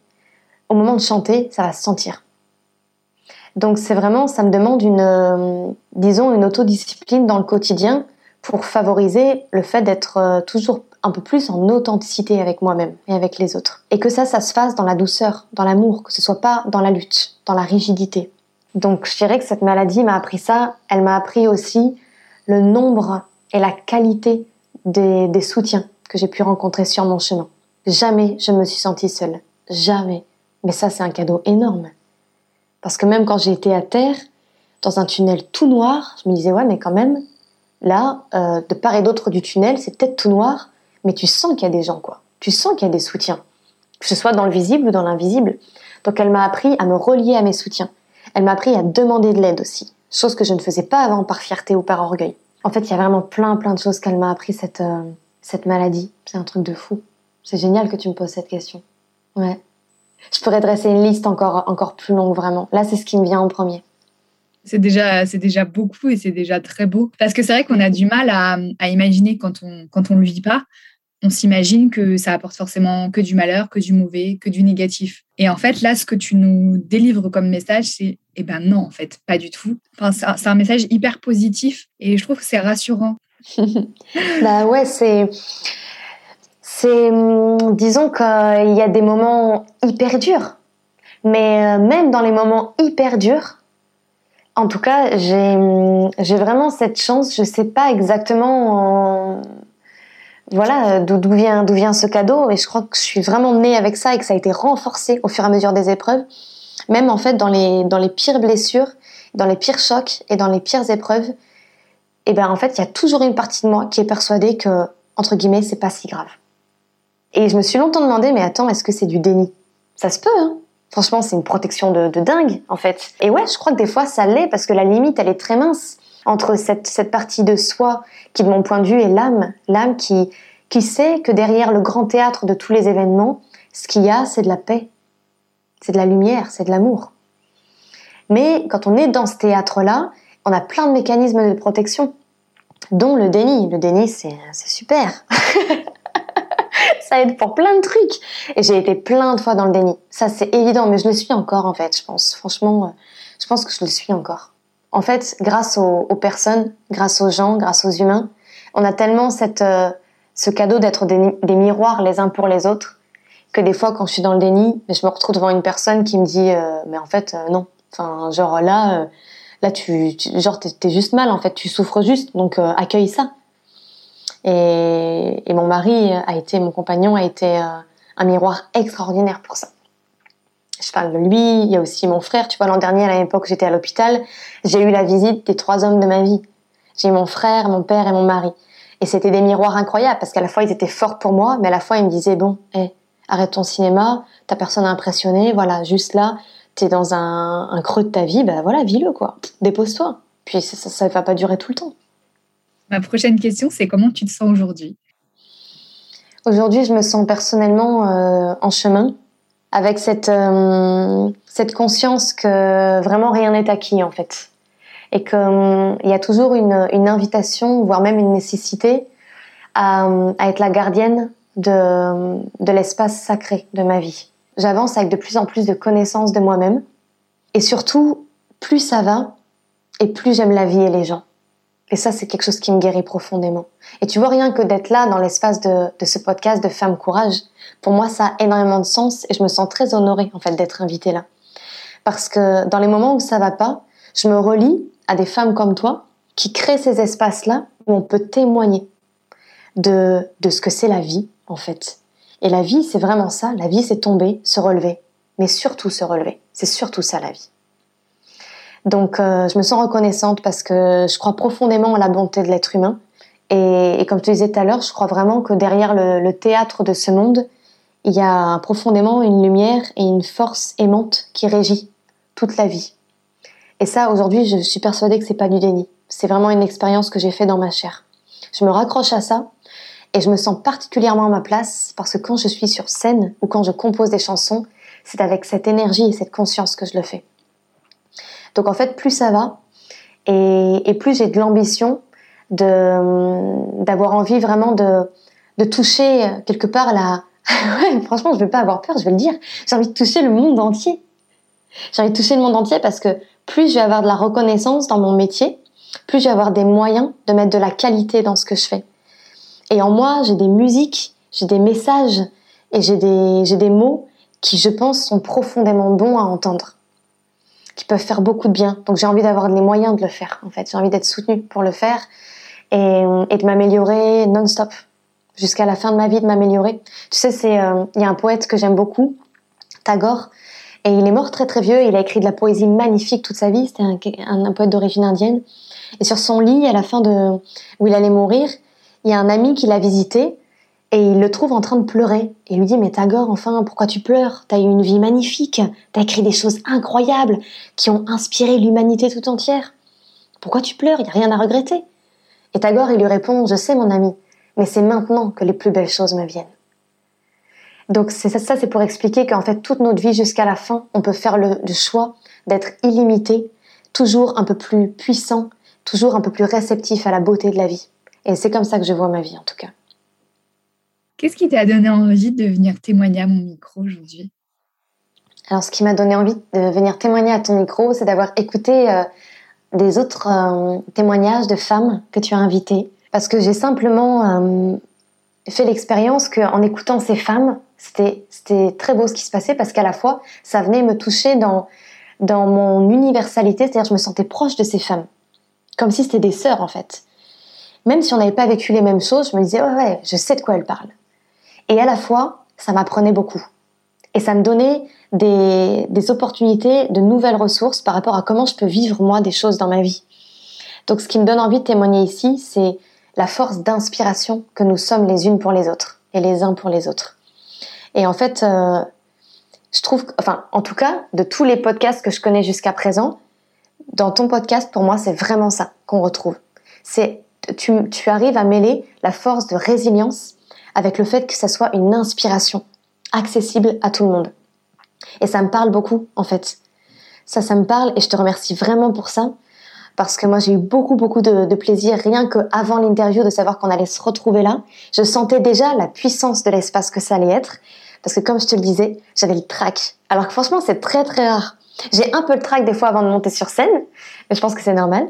au moment de chanter, ça va se sentir. Donc c'est vraiment, ça me demande une, euh, disons, une autodiscipline dans le quotidien pour favoriser le fait d'être euh, toujours un peu plus en authenticité avec moi-même et avec les autres. Et que ça, ça se fasse dans la douceur, dans l'amour, que ce soit pas dans la lutte, dans la rigidité. Donc je dirais que cette maladie m'a appris ça. Elle m'a appris aussi le nombre et la qualité des, des soutiens que j'ai pu rencontrer sur mon chemin. Jamais je me suis sentie seule. Jamais. Mais ça, c'est un cadeau énorme. Parce que même quand j'ai été à terre, dans un tunnel tout noir, je me disais, ouais, mais quand même, là, euh, de part et d'autre du tunnel, c'est peut-être tout noir, mais tu sens qu'il y a des gens, quoi. Tu sens qu'il y a des soutiens, que ce soit dans le visible ou dans l'invisible. Donc elle m'a appris à me relier à mes soutiens. Elle m'a appris à demander de l'aide aussi, chose que je ne faisais pas avant par fierté ou par orgueil. En fait, il y a vraiment plein, plein de choses qu'elle m'a appris, cette, euh, cette maladie. C'est un truc de fou. C'est génial que tu me poses cette question. Ouais. Je pourrais dresser une liste encore, encore plus longue, vraiment. Là, c'est ce qui me vient en premier. C'est déjà, c'est déjà beaucoup et c'est déjà très beau. Parce que c'est vrai qu'on a du mal à, à, imaginer quand on quand on le vit pas. On s'imagine que ça apporte forcément que du malheur, que du mauvais, que du négatif. Et en fait, là, ce que tu nous délivres comme message, c'est eh ben non, en fait, pas du tout. Enfin, c'est un message hyper positif et je trouve que c'est rassurant. <laughs> bah ouais, c'est c'est, hum, disons qu'il y a des moments hyper durs. Mais euh, même dans les moments hyper durs, en tout cas, j'ai, hum, vraiment cette chance. Je sais pas exactement, voilà, d'où vient, vient ce cadeau. Et je crois que je suis vraiment née avec ça et que ça a été renforcé au fur et à mesure des épreuves. Même en fait, dans les, dans les pires blessures, dans les pires chocs et dans les pires épreuves, et eh ben en fait, il y a toujours une partie de moi qui est persuadée que, entre guillemets, c'est pas si grave. Et je me suis longtemps demandé, mais attends, est-ce que c'est du déni? Ça se peut, hein Franchement, c'est une protection de, dingue, en fait. Et ouais, je crois que des fois, ça l'est, parce que la limite, elle est très mince entre cette, cette partie de soi qui, de mon point de vue, est l'âme. L'âme qui, qui sait que derrière le grand théâtre de tous les événements, ce qu'il y a, c'est de la paix, c'est de la lumière, c'est de l'amour. Mais quand on est dans ce théâtre-là, on a plein de mécanismes de protection, dont le déni. Le déni, c'est super. <laughs> ça aide pour plein de trucs. Et j'ai été plein de fois dans le déni. Ça, c'est évident, mais je le suis encore, en fait, je pense. Franchement, euh, je pense que je le suis encore. En fait, grâce aux, personnes, grâce aux gens, grâce aux humains, on a tellement cette, euh, ce cadeau d'être des, miroirs les uns pour les autres que des fois, quand je suis dans le déni, je me retrouve devant une personne qui me dit euh, Mais en fait, non. Enfin, genre là, là tu, genre, t'es juste mal, en fait, tu souffres juste, donc accueille ça. Et, mon mari a été, mon compagnon a été euh, un miroir extraordinaire pour ça. Je parle de lui, il y a aussi mon frère. Tu vois, l'an dernier, à l'époque où j'étais à l'hôpital, j'ai eu la visite des trois hommes de ma vie. J'ai eu mon frère, mon père et mon mari. Et c'était des miroirs incroyables parce qu'à la fois ils étaient forts pour moi, mais à la fois ils me disaient bon, hé, arrête ton cinéma, ta personne à impressionner, voilà, juste là, t'es dans un, creux de ta vie, ben voilà, vis-le quoi, dépose-toi. Puis ça, ne va pas durer tout le temps. Ma prochaine question, c'est comment tu te sens aujourd'hui? Aujourd'hui, je me sens personnellement euh, en chemin, avec cette, euh, cette conscience que vraiment rien n'est acquis en fait. Et qu'il hum, y a toujours une, invitation, voire même une nécessité à, à être la gardienne de, de l'espace sacré de ma vie. J'avance avec de plus en plus de connaissances de moi-même. Et surtout, plus ça va, et plus j'aime la vie et les gens. Et ça, c'est quelque chose qui me guérit profondément. Et tu vois, rien que d'être là dans l'espace de, de, ce podcast de Femme Courage, pour moi, ça a énormément de sens et je me sens très honorée, en fait, d'être invitée là. Parce que dans les moments où ça va pas, je me relie à des femmes comme toi qui créent ces espaces-là où on peut témoigner de, de ce que c'est la vie, en fait. Et la vie, c'est vraiment ça. La vie, c'est tomber, se relever. Mais surtout se relever. C'est surtout ça, la vie. Donc, euh, je me sens reconnaissante parce que je crois profondément à la bonté de l'être humain. Et, comme je te disais tout à l'heure, je crois vraiment que derrière le, théâtre de ce monde, il y a profondément une lumière et une force aimante qui régit toute la vie. Et ça, aujourd'hui, je suis persuadée que c'est pas du déni. C'est vraiment une expérience que j'ai fait dans ma chair. Je me raccroche à ça et je me sens particulièrement à ma place parce que quand je suis sur scène ou quand je compose des chansons, c'est avec cette énergie et cette conscience que je le fais. Donc en fait, plus ça va et, plus j'ai de l'ambition d'avoir envie vraiment de, toucher quelque part la... <laughs> franchement, je ne vais pas avoir peur, je vais le dire. J'ai envie de toucher le monde entier. J'ai envie de toucher le monde entier parce que plus je vais avoir de la reconnaissance dans mon métier, plus je vais avoir des moyens de mettre de la qualité dans ce que je fais. Et en moi, j'ai des musiques, j'ai des messages et j'ai des, j'ai des mots qui, je pense, sont profondément bons à entendre, qui peuvent faire beaucoup de bien. Donc j'ai envie d'avoir les moyens de le faire, en fait. J'ai envie d'être soutenue pour le faire et, et de m'améliorer non-stop jusqu'à la fin de ma vie, de m'améliorer. Tu sais, c'est euh, il y a un poète que j'aime beaucoup, Tagore, et il est mort très très vieux. Il a écrit de la poésie magnifique toute sa vie. C'était un, un poète d'origine indienne. Et sur son lit, à la fin de où il allait mourir, il y a un ami qui l'a visité et il le trouve en train de pleurer. Et lui dit, mais Tagore, enfin, pourquoi tu pleures? T'as eu une vie magnifique, t'as écrit des choses incroyables qui ont inspiré l'humanité tout entière. Pourquoi tu pleures? Il n'y a rien à regretter. Et Tagore, il lui répond, je sais mon ami, mais c'est maintenant que les plus belles choses me viennent. Donc ça c'est pour expliquer qu'en fait toute notre vie jusqu'à la fin, on peut faire le choix d'être illimité, toujours un peu plus puissant, toujours un peu plus réceptif à la beauté de la vie. Et c'est comme ça que je vois ma vie en tout cas. Qu'est-ce qui t'a donné envie de venir témoigner à mon micro aujourd'hui? Alors ce qui m'a donné envie de venir témoigner à ton micro, c'est d'avoir écouté euh, des autres euh, témoignages de femmes que tu as invitées. Parce que j'ai simplement euh, fait l'expérience qu'en écoutant ces femmes, c'était très beau ce qui se passait parce qu'à la fois, ça venait me toucher dans, dans mon universalité, c'est-à-dire je me sentais proche de ces femmes. Comme si c'était des sœurs en fait même si on n'avait pas vécu les mêmes choses, je me disais, ouais, ouais, je sais de quoi elle parle. Et à la fois, ça m'apprenait beaucoup. Et ça me donnait des, opportunités, de nouvelles ressources par rapport à comment je peux vivre, moi, des choses dans ma vie. Donc, ce qui me donne envie de témoigner ici, c'est la force d'inspiration que nous sommes les unes pour les autres et les uns pour les autres. Et en fait, euh, je trouve, enfin, en tout cas, de tous les podcasts que je connais jusqu'à présent, dans ton podcast, pour moi, c'est vraiment ça qu'on retrouve. C'est tu, arrives à mêler la force de résilience avec le fait que ça soit une inspiration accessible à tout le monde. Et ça me parle beaucoup, en fait. Ça, ça me parle et je te remercie vraiment pour ça. Parce que moi, j'ai eu beaucoup, beaucoup de, plaisir rien qu'avant l'interview de savoir qu'on allait se retrouver là. Je sentais déjà la puissance de l'espace que ça allait être. Parce que comme je te le disais, j'avais le trac. Alors que franchement, c'est très, très rare. J'ai un peu le trac des fois avant de monter sur scène, mais je pense que c'est normal.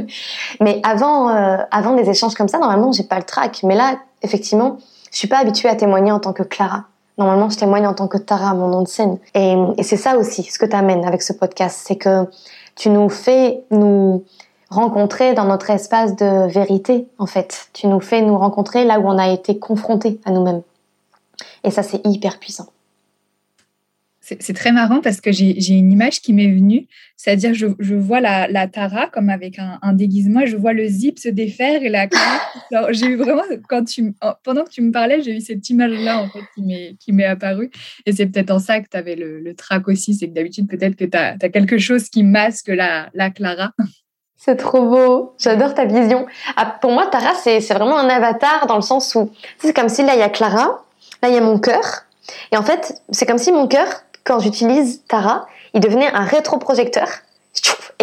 <laughs> mais avant, euh, avant des échanges comme ça, normalement, j'ai pas le trac. Mais là, effectivement, je suis pas habituée à témoigner en tant que Clara. Normalement, je témoigne en tant que Tara, mon nom de scène. Et, et c'est ça aussi, ce que tu amènes avec ce podcast, c'est que tu nous fais nous rencontrer dans notre espace de vérité, en fait. Tu nous fais nous rencontrer là où on a été confrontés à nous-mêmes. Et ça, c'est hyper puissant. C'est très marrant parce que j'ai une image qui m'est venue, c'est-à-dire je, vois la, Tara comme avec un, déguisement je vois le zip se défaire et la <laughs> J'ai eu vraiment, quand tu, pendant que tu me parlais, j'ai eu cette image-là en fait qui m'est apparue et c'est peut-être en ça que tu avais le, trac aussi, c'est que d'habitude peut-être que tu as, quelque chose qui masque la, la Clara. <laughs> C'est trop beau, j'adore ta vision. Ah, pour moi, Tara, c'est vraiment un avatar dans le sens où c'est comme si là, il y a Clara, là, il y a mon cœur. Et en fait, c'est comme si mon cœur, quand j'utilise Tara, il devenait un rétroprojecteur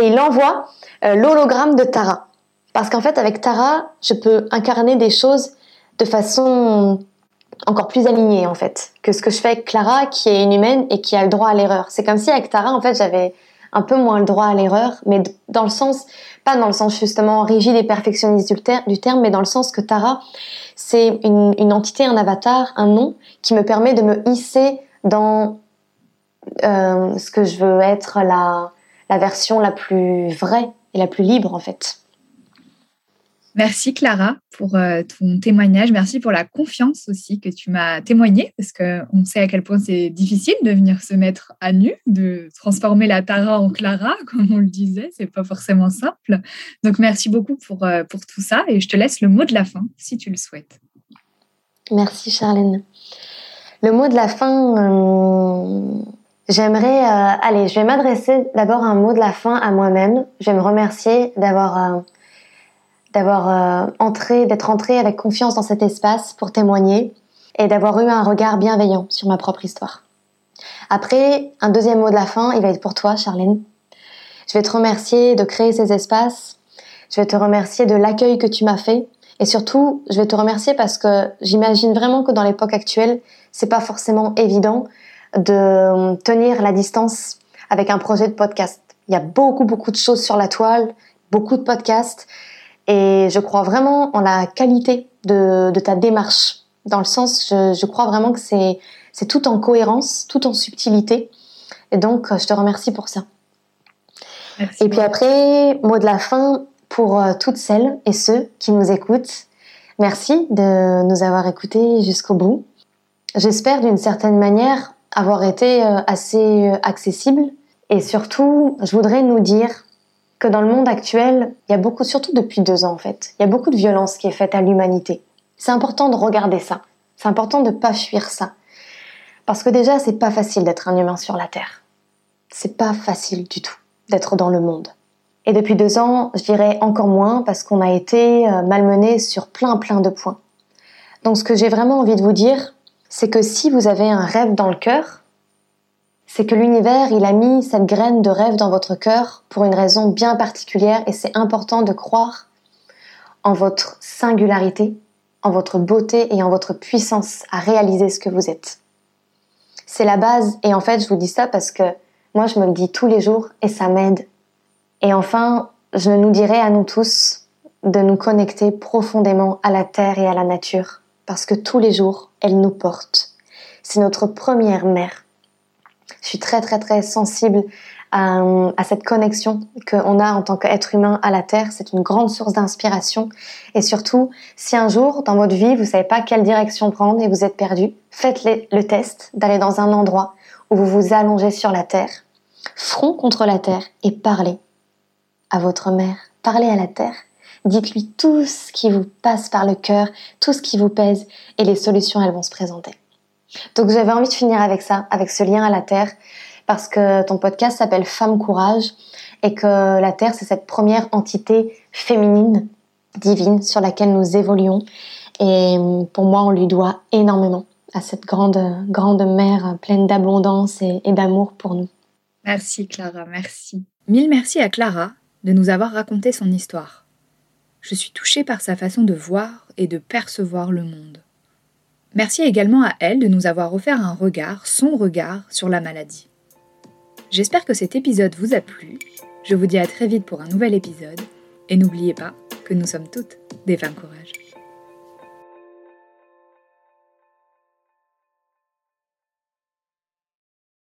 et il envoie euh, l'hologramme de Tara. Parce qu'en fait, avec Tara, je peux incarner des choses de façon encore plus alignée, en fait, que ce que je fais avec Clara, qui est une humaine et qui a le droit à l'erreur. C'est comme si avec Tara, en fait, j'avais un peu moins le droit à l'erreur, mais dans le sens, pas dans le sens justement rigide et perfectionniste du, terme, mais dans le sens que Tara, c'est une, une entité, un avatar, un nom qui me permet de me hisser dans euh, ce que je veux être la, la version la plus vraie et la plus libre en fait. Merci Clara pour euh, ton témoignage. Merci pour la confiance aussi que tu m'as témoigné parce qu'on sait à quel point c'est difficile de venir se mettre à nu, de transformer la Tara en Clara, <laughs> comme on le disait. C'est pas forcément simple. Donc merci beaucoup pour, euh, pour tout ça et je te laisse le mot de la fin si tu le souhaites. Merci Charlène. Le mot de la fin, J'aimerais, euh, allez, je vais m'adresser d'abord un mot de la fin à moi-même. Je vais me remercier d'avoir, euh, d'avoir euh, entré, d'être entré avec confiance dans cet espace pour témoigner et d'avoir eu un regard bienveillant sur ma propre histoire. Après, un deuxième mot de la fin, il va être pour toi, Charlène. Je vais te remercier de créer ces espaces. Je vais te remercier de l'accueil que tu m'as fait. Et surtout, je vais te remercier parce que j'imagine vraiment que dans l'époque actuelle, c'est pas forcément évident de tenir la distance avec un projet de podcast. Il y a beaucoup, beaucoup de choses sur la toile, beaucoup de podcasts, et je crois vraiment en la qualité de, ta démarche. Dans le sens, je, je crois vraiment que c'est, c'est tout en cohérence, tout en subtilité. Et donc, je te remercie pour ça. et puis après, mot de la fin pour euh, toutes celles et ceux qui nous écoutent. Merci de nous avoir écoutés jusqu'au bout. J'espère d'une certaine manière avoir été euh, assez euh, accessible. Et surtout, je voudrais nous dire que dans le monde actuel, il y a beaucoup, surtout depuis deux ans en fait, il y a beaucoup de violence qui est faite à l'humanité. C'est important de regarder ça. C'est important de pas fuir ça. Parce que déjà, c'est pas facile d'être un humain sur la Terre. C'est pas facile du tout d'être dans le monde. Et depuis deux ans, je dirais encore moins parce qu'on a été euh, malmené sur plein plein de points. Donc ce que j'ai vraiment envie de vous dire, c'est que si vous avez un rêve dans le cœur, c'est que l'univers, il a mis cette graine de rêve dans votre cœur pour une raison bien particulière et c'est important de croire en votre singularité, en votre beauté et en votre puissance à réaliser ce que vous êtes. C'est la base et en fait, je vous dis ça parce que moi, je me le dis tous les jours et ça m'aide. Et enfin, je nous dirais à nous tous de nous connecter profondément à la terre et à la nature parce que tous les jours, elle nous porte. C'est notre première mère. Je suis très très très sensible à, à cette connexion qu'on a en tant qu'être humain à la Terre. C'est une grande source d'inspiration. Et surtout, si un jour dans votre vie vous savez pas quelle direction prendre et vous êtes perdu, faites le test d'aller dans un endroit où vous vous allongez sur la Terre, front contre la Terre et parlez à votre mère. Parlez à la Terre Dites-lui tout ce qui vous passe par le cœur, tout ce qui vous pèse, et les solutions, elles vont se présenter. Donc j'avais envie de finir avec ça, avec ce lien à la Terre, parce que ton podcast s'appelle Femme Courage, et que la Terre, c'est cette première entité féminine, divine, sur laquelle nous évoluons. Et pour moi, on lui doit énormément à cette grande, grande mère pleine d'abondance et, et d'amour pour nous. Merci Clara, merci. Mille merci à Clara de nous avoir raconté son histoire je suis touchée par sa façon de voir et de percevoir le monde. Merci également à elle de nous avoir offert un regard, son regard, sur la maladie. J'espère que cet épisode vous a plu. Je vous dis à très vite pour un nouvel épisode. Et n'oubliez pas que nous sommes toutes des femmes courage.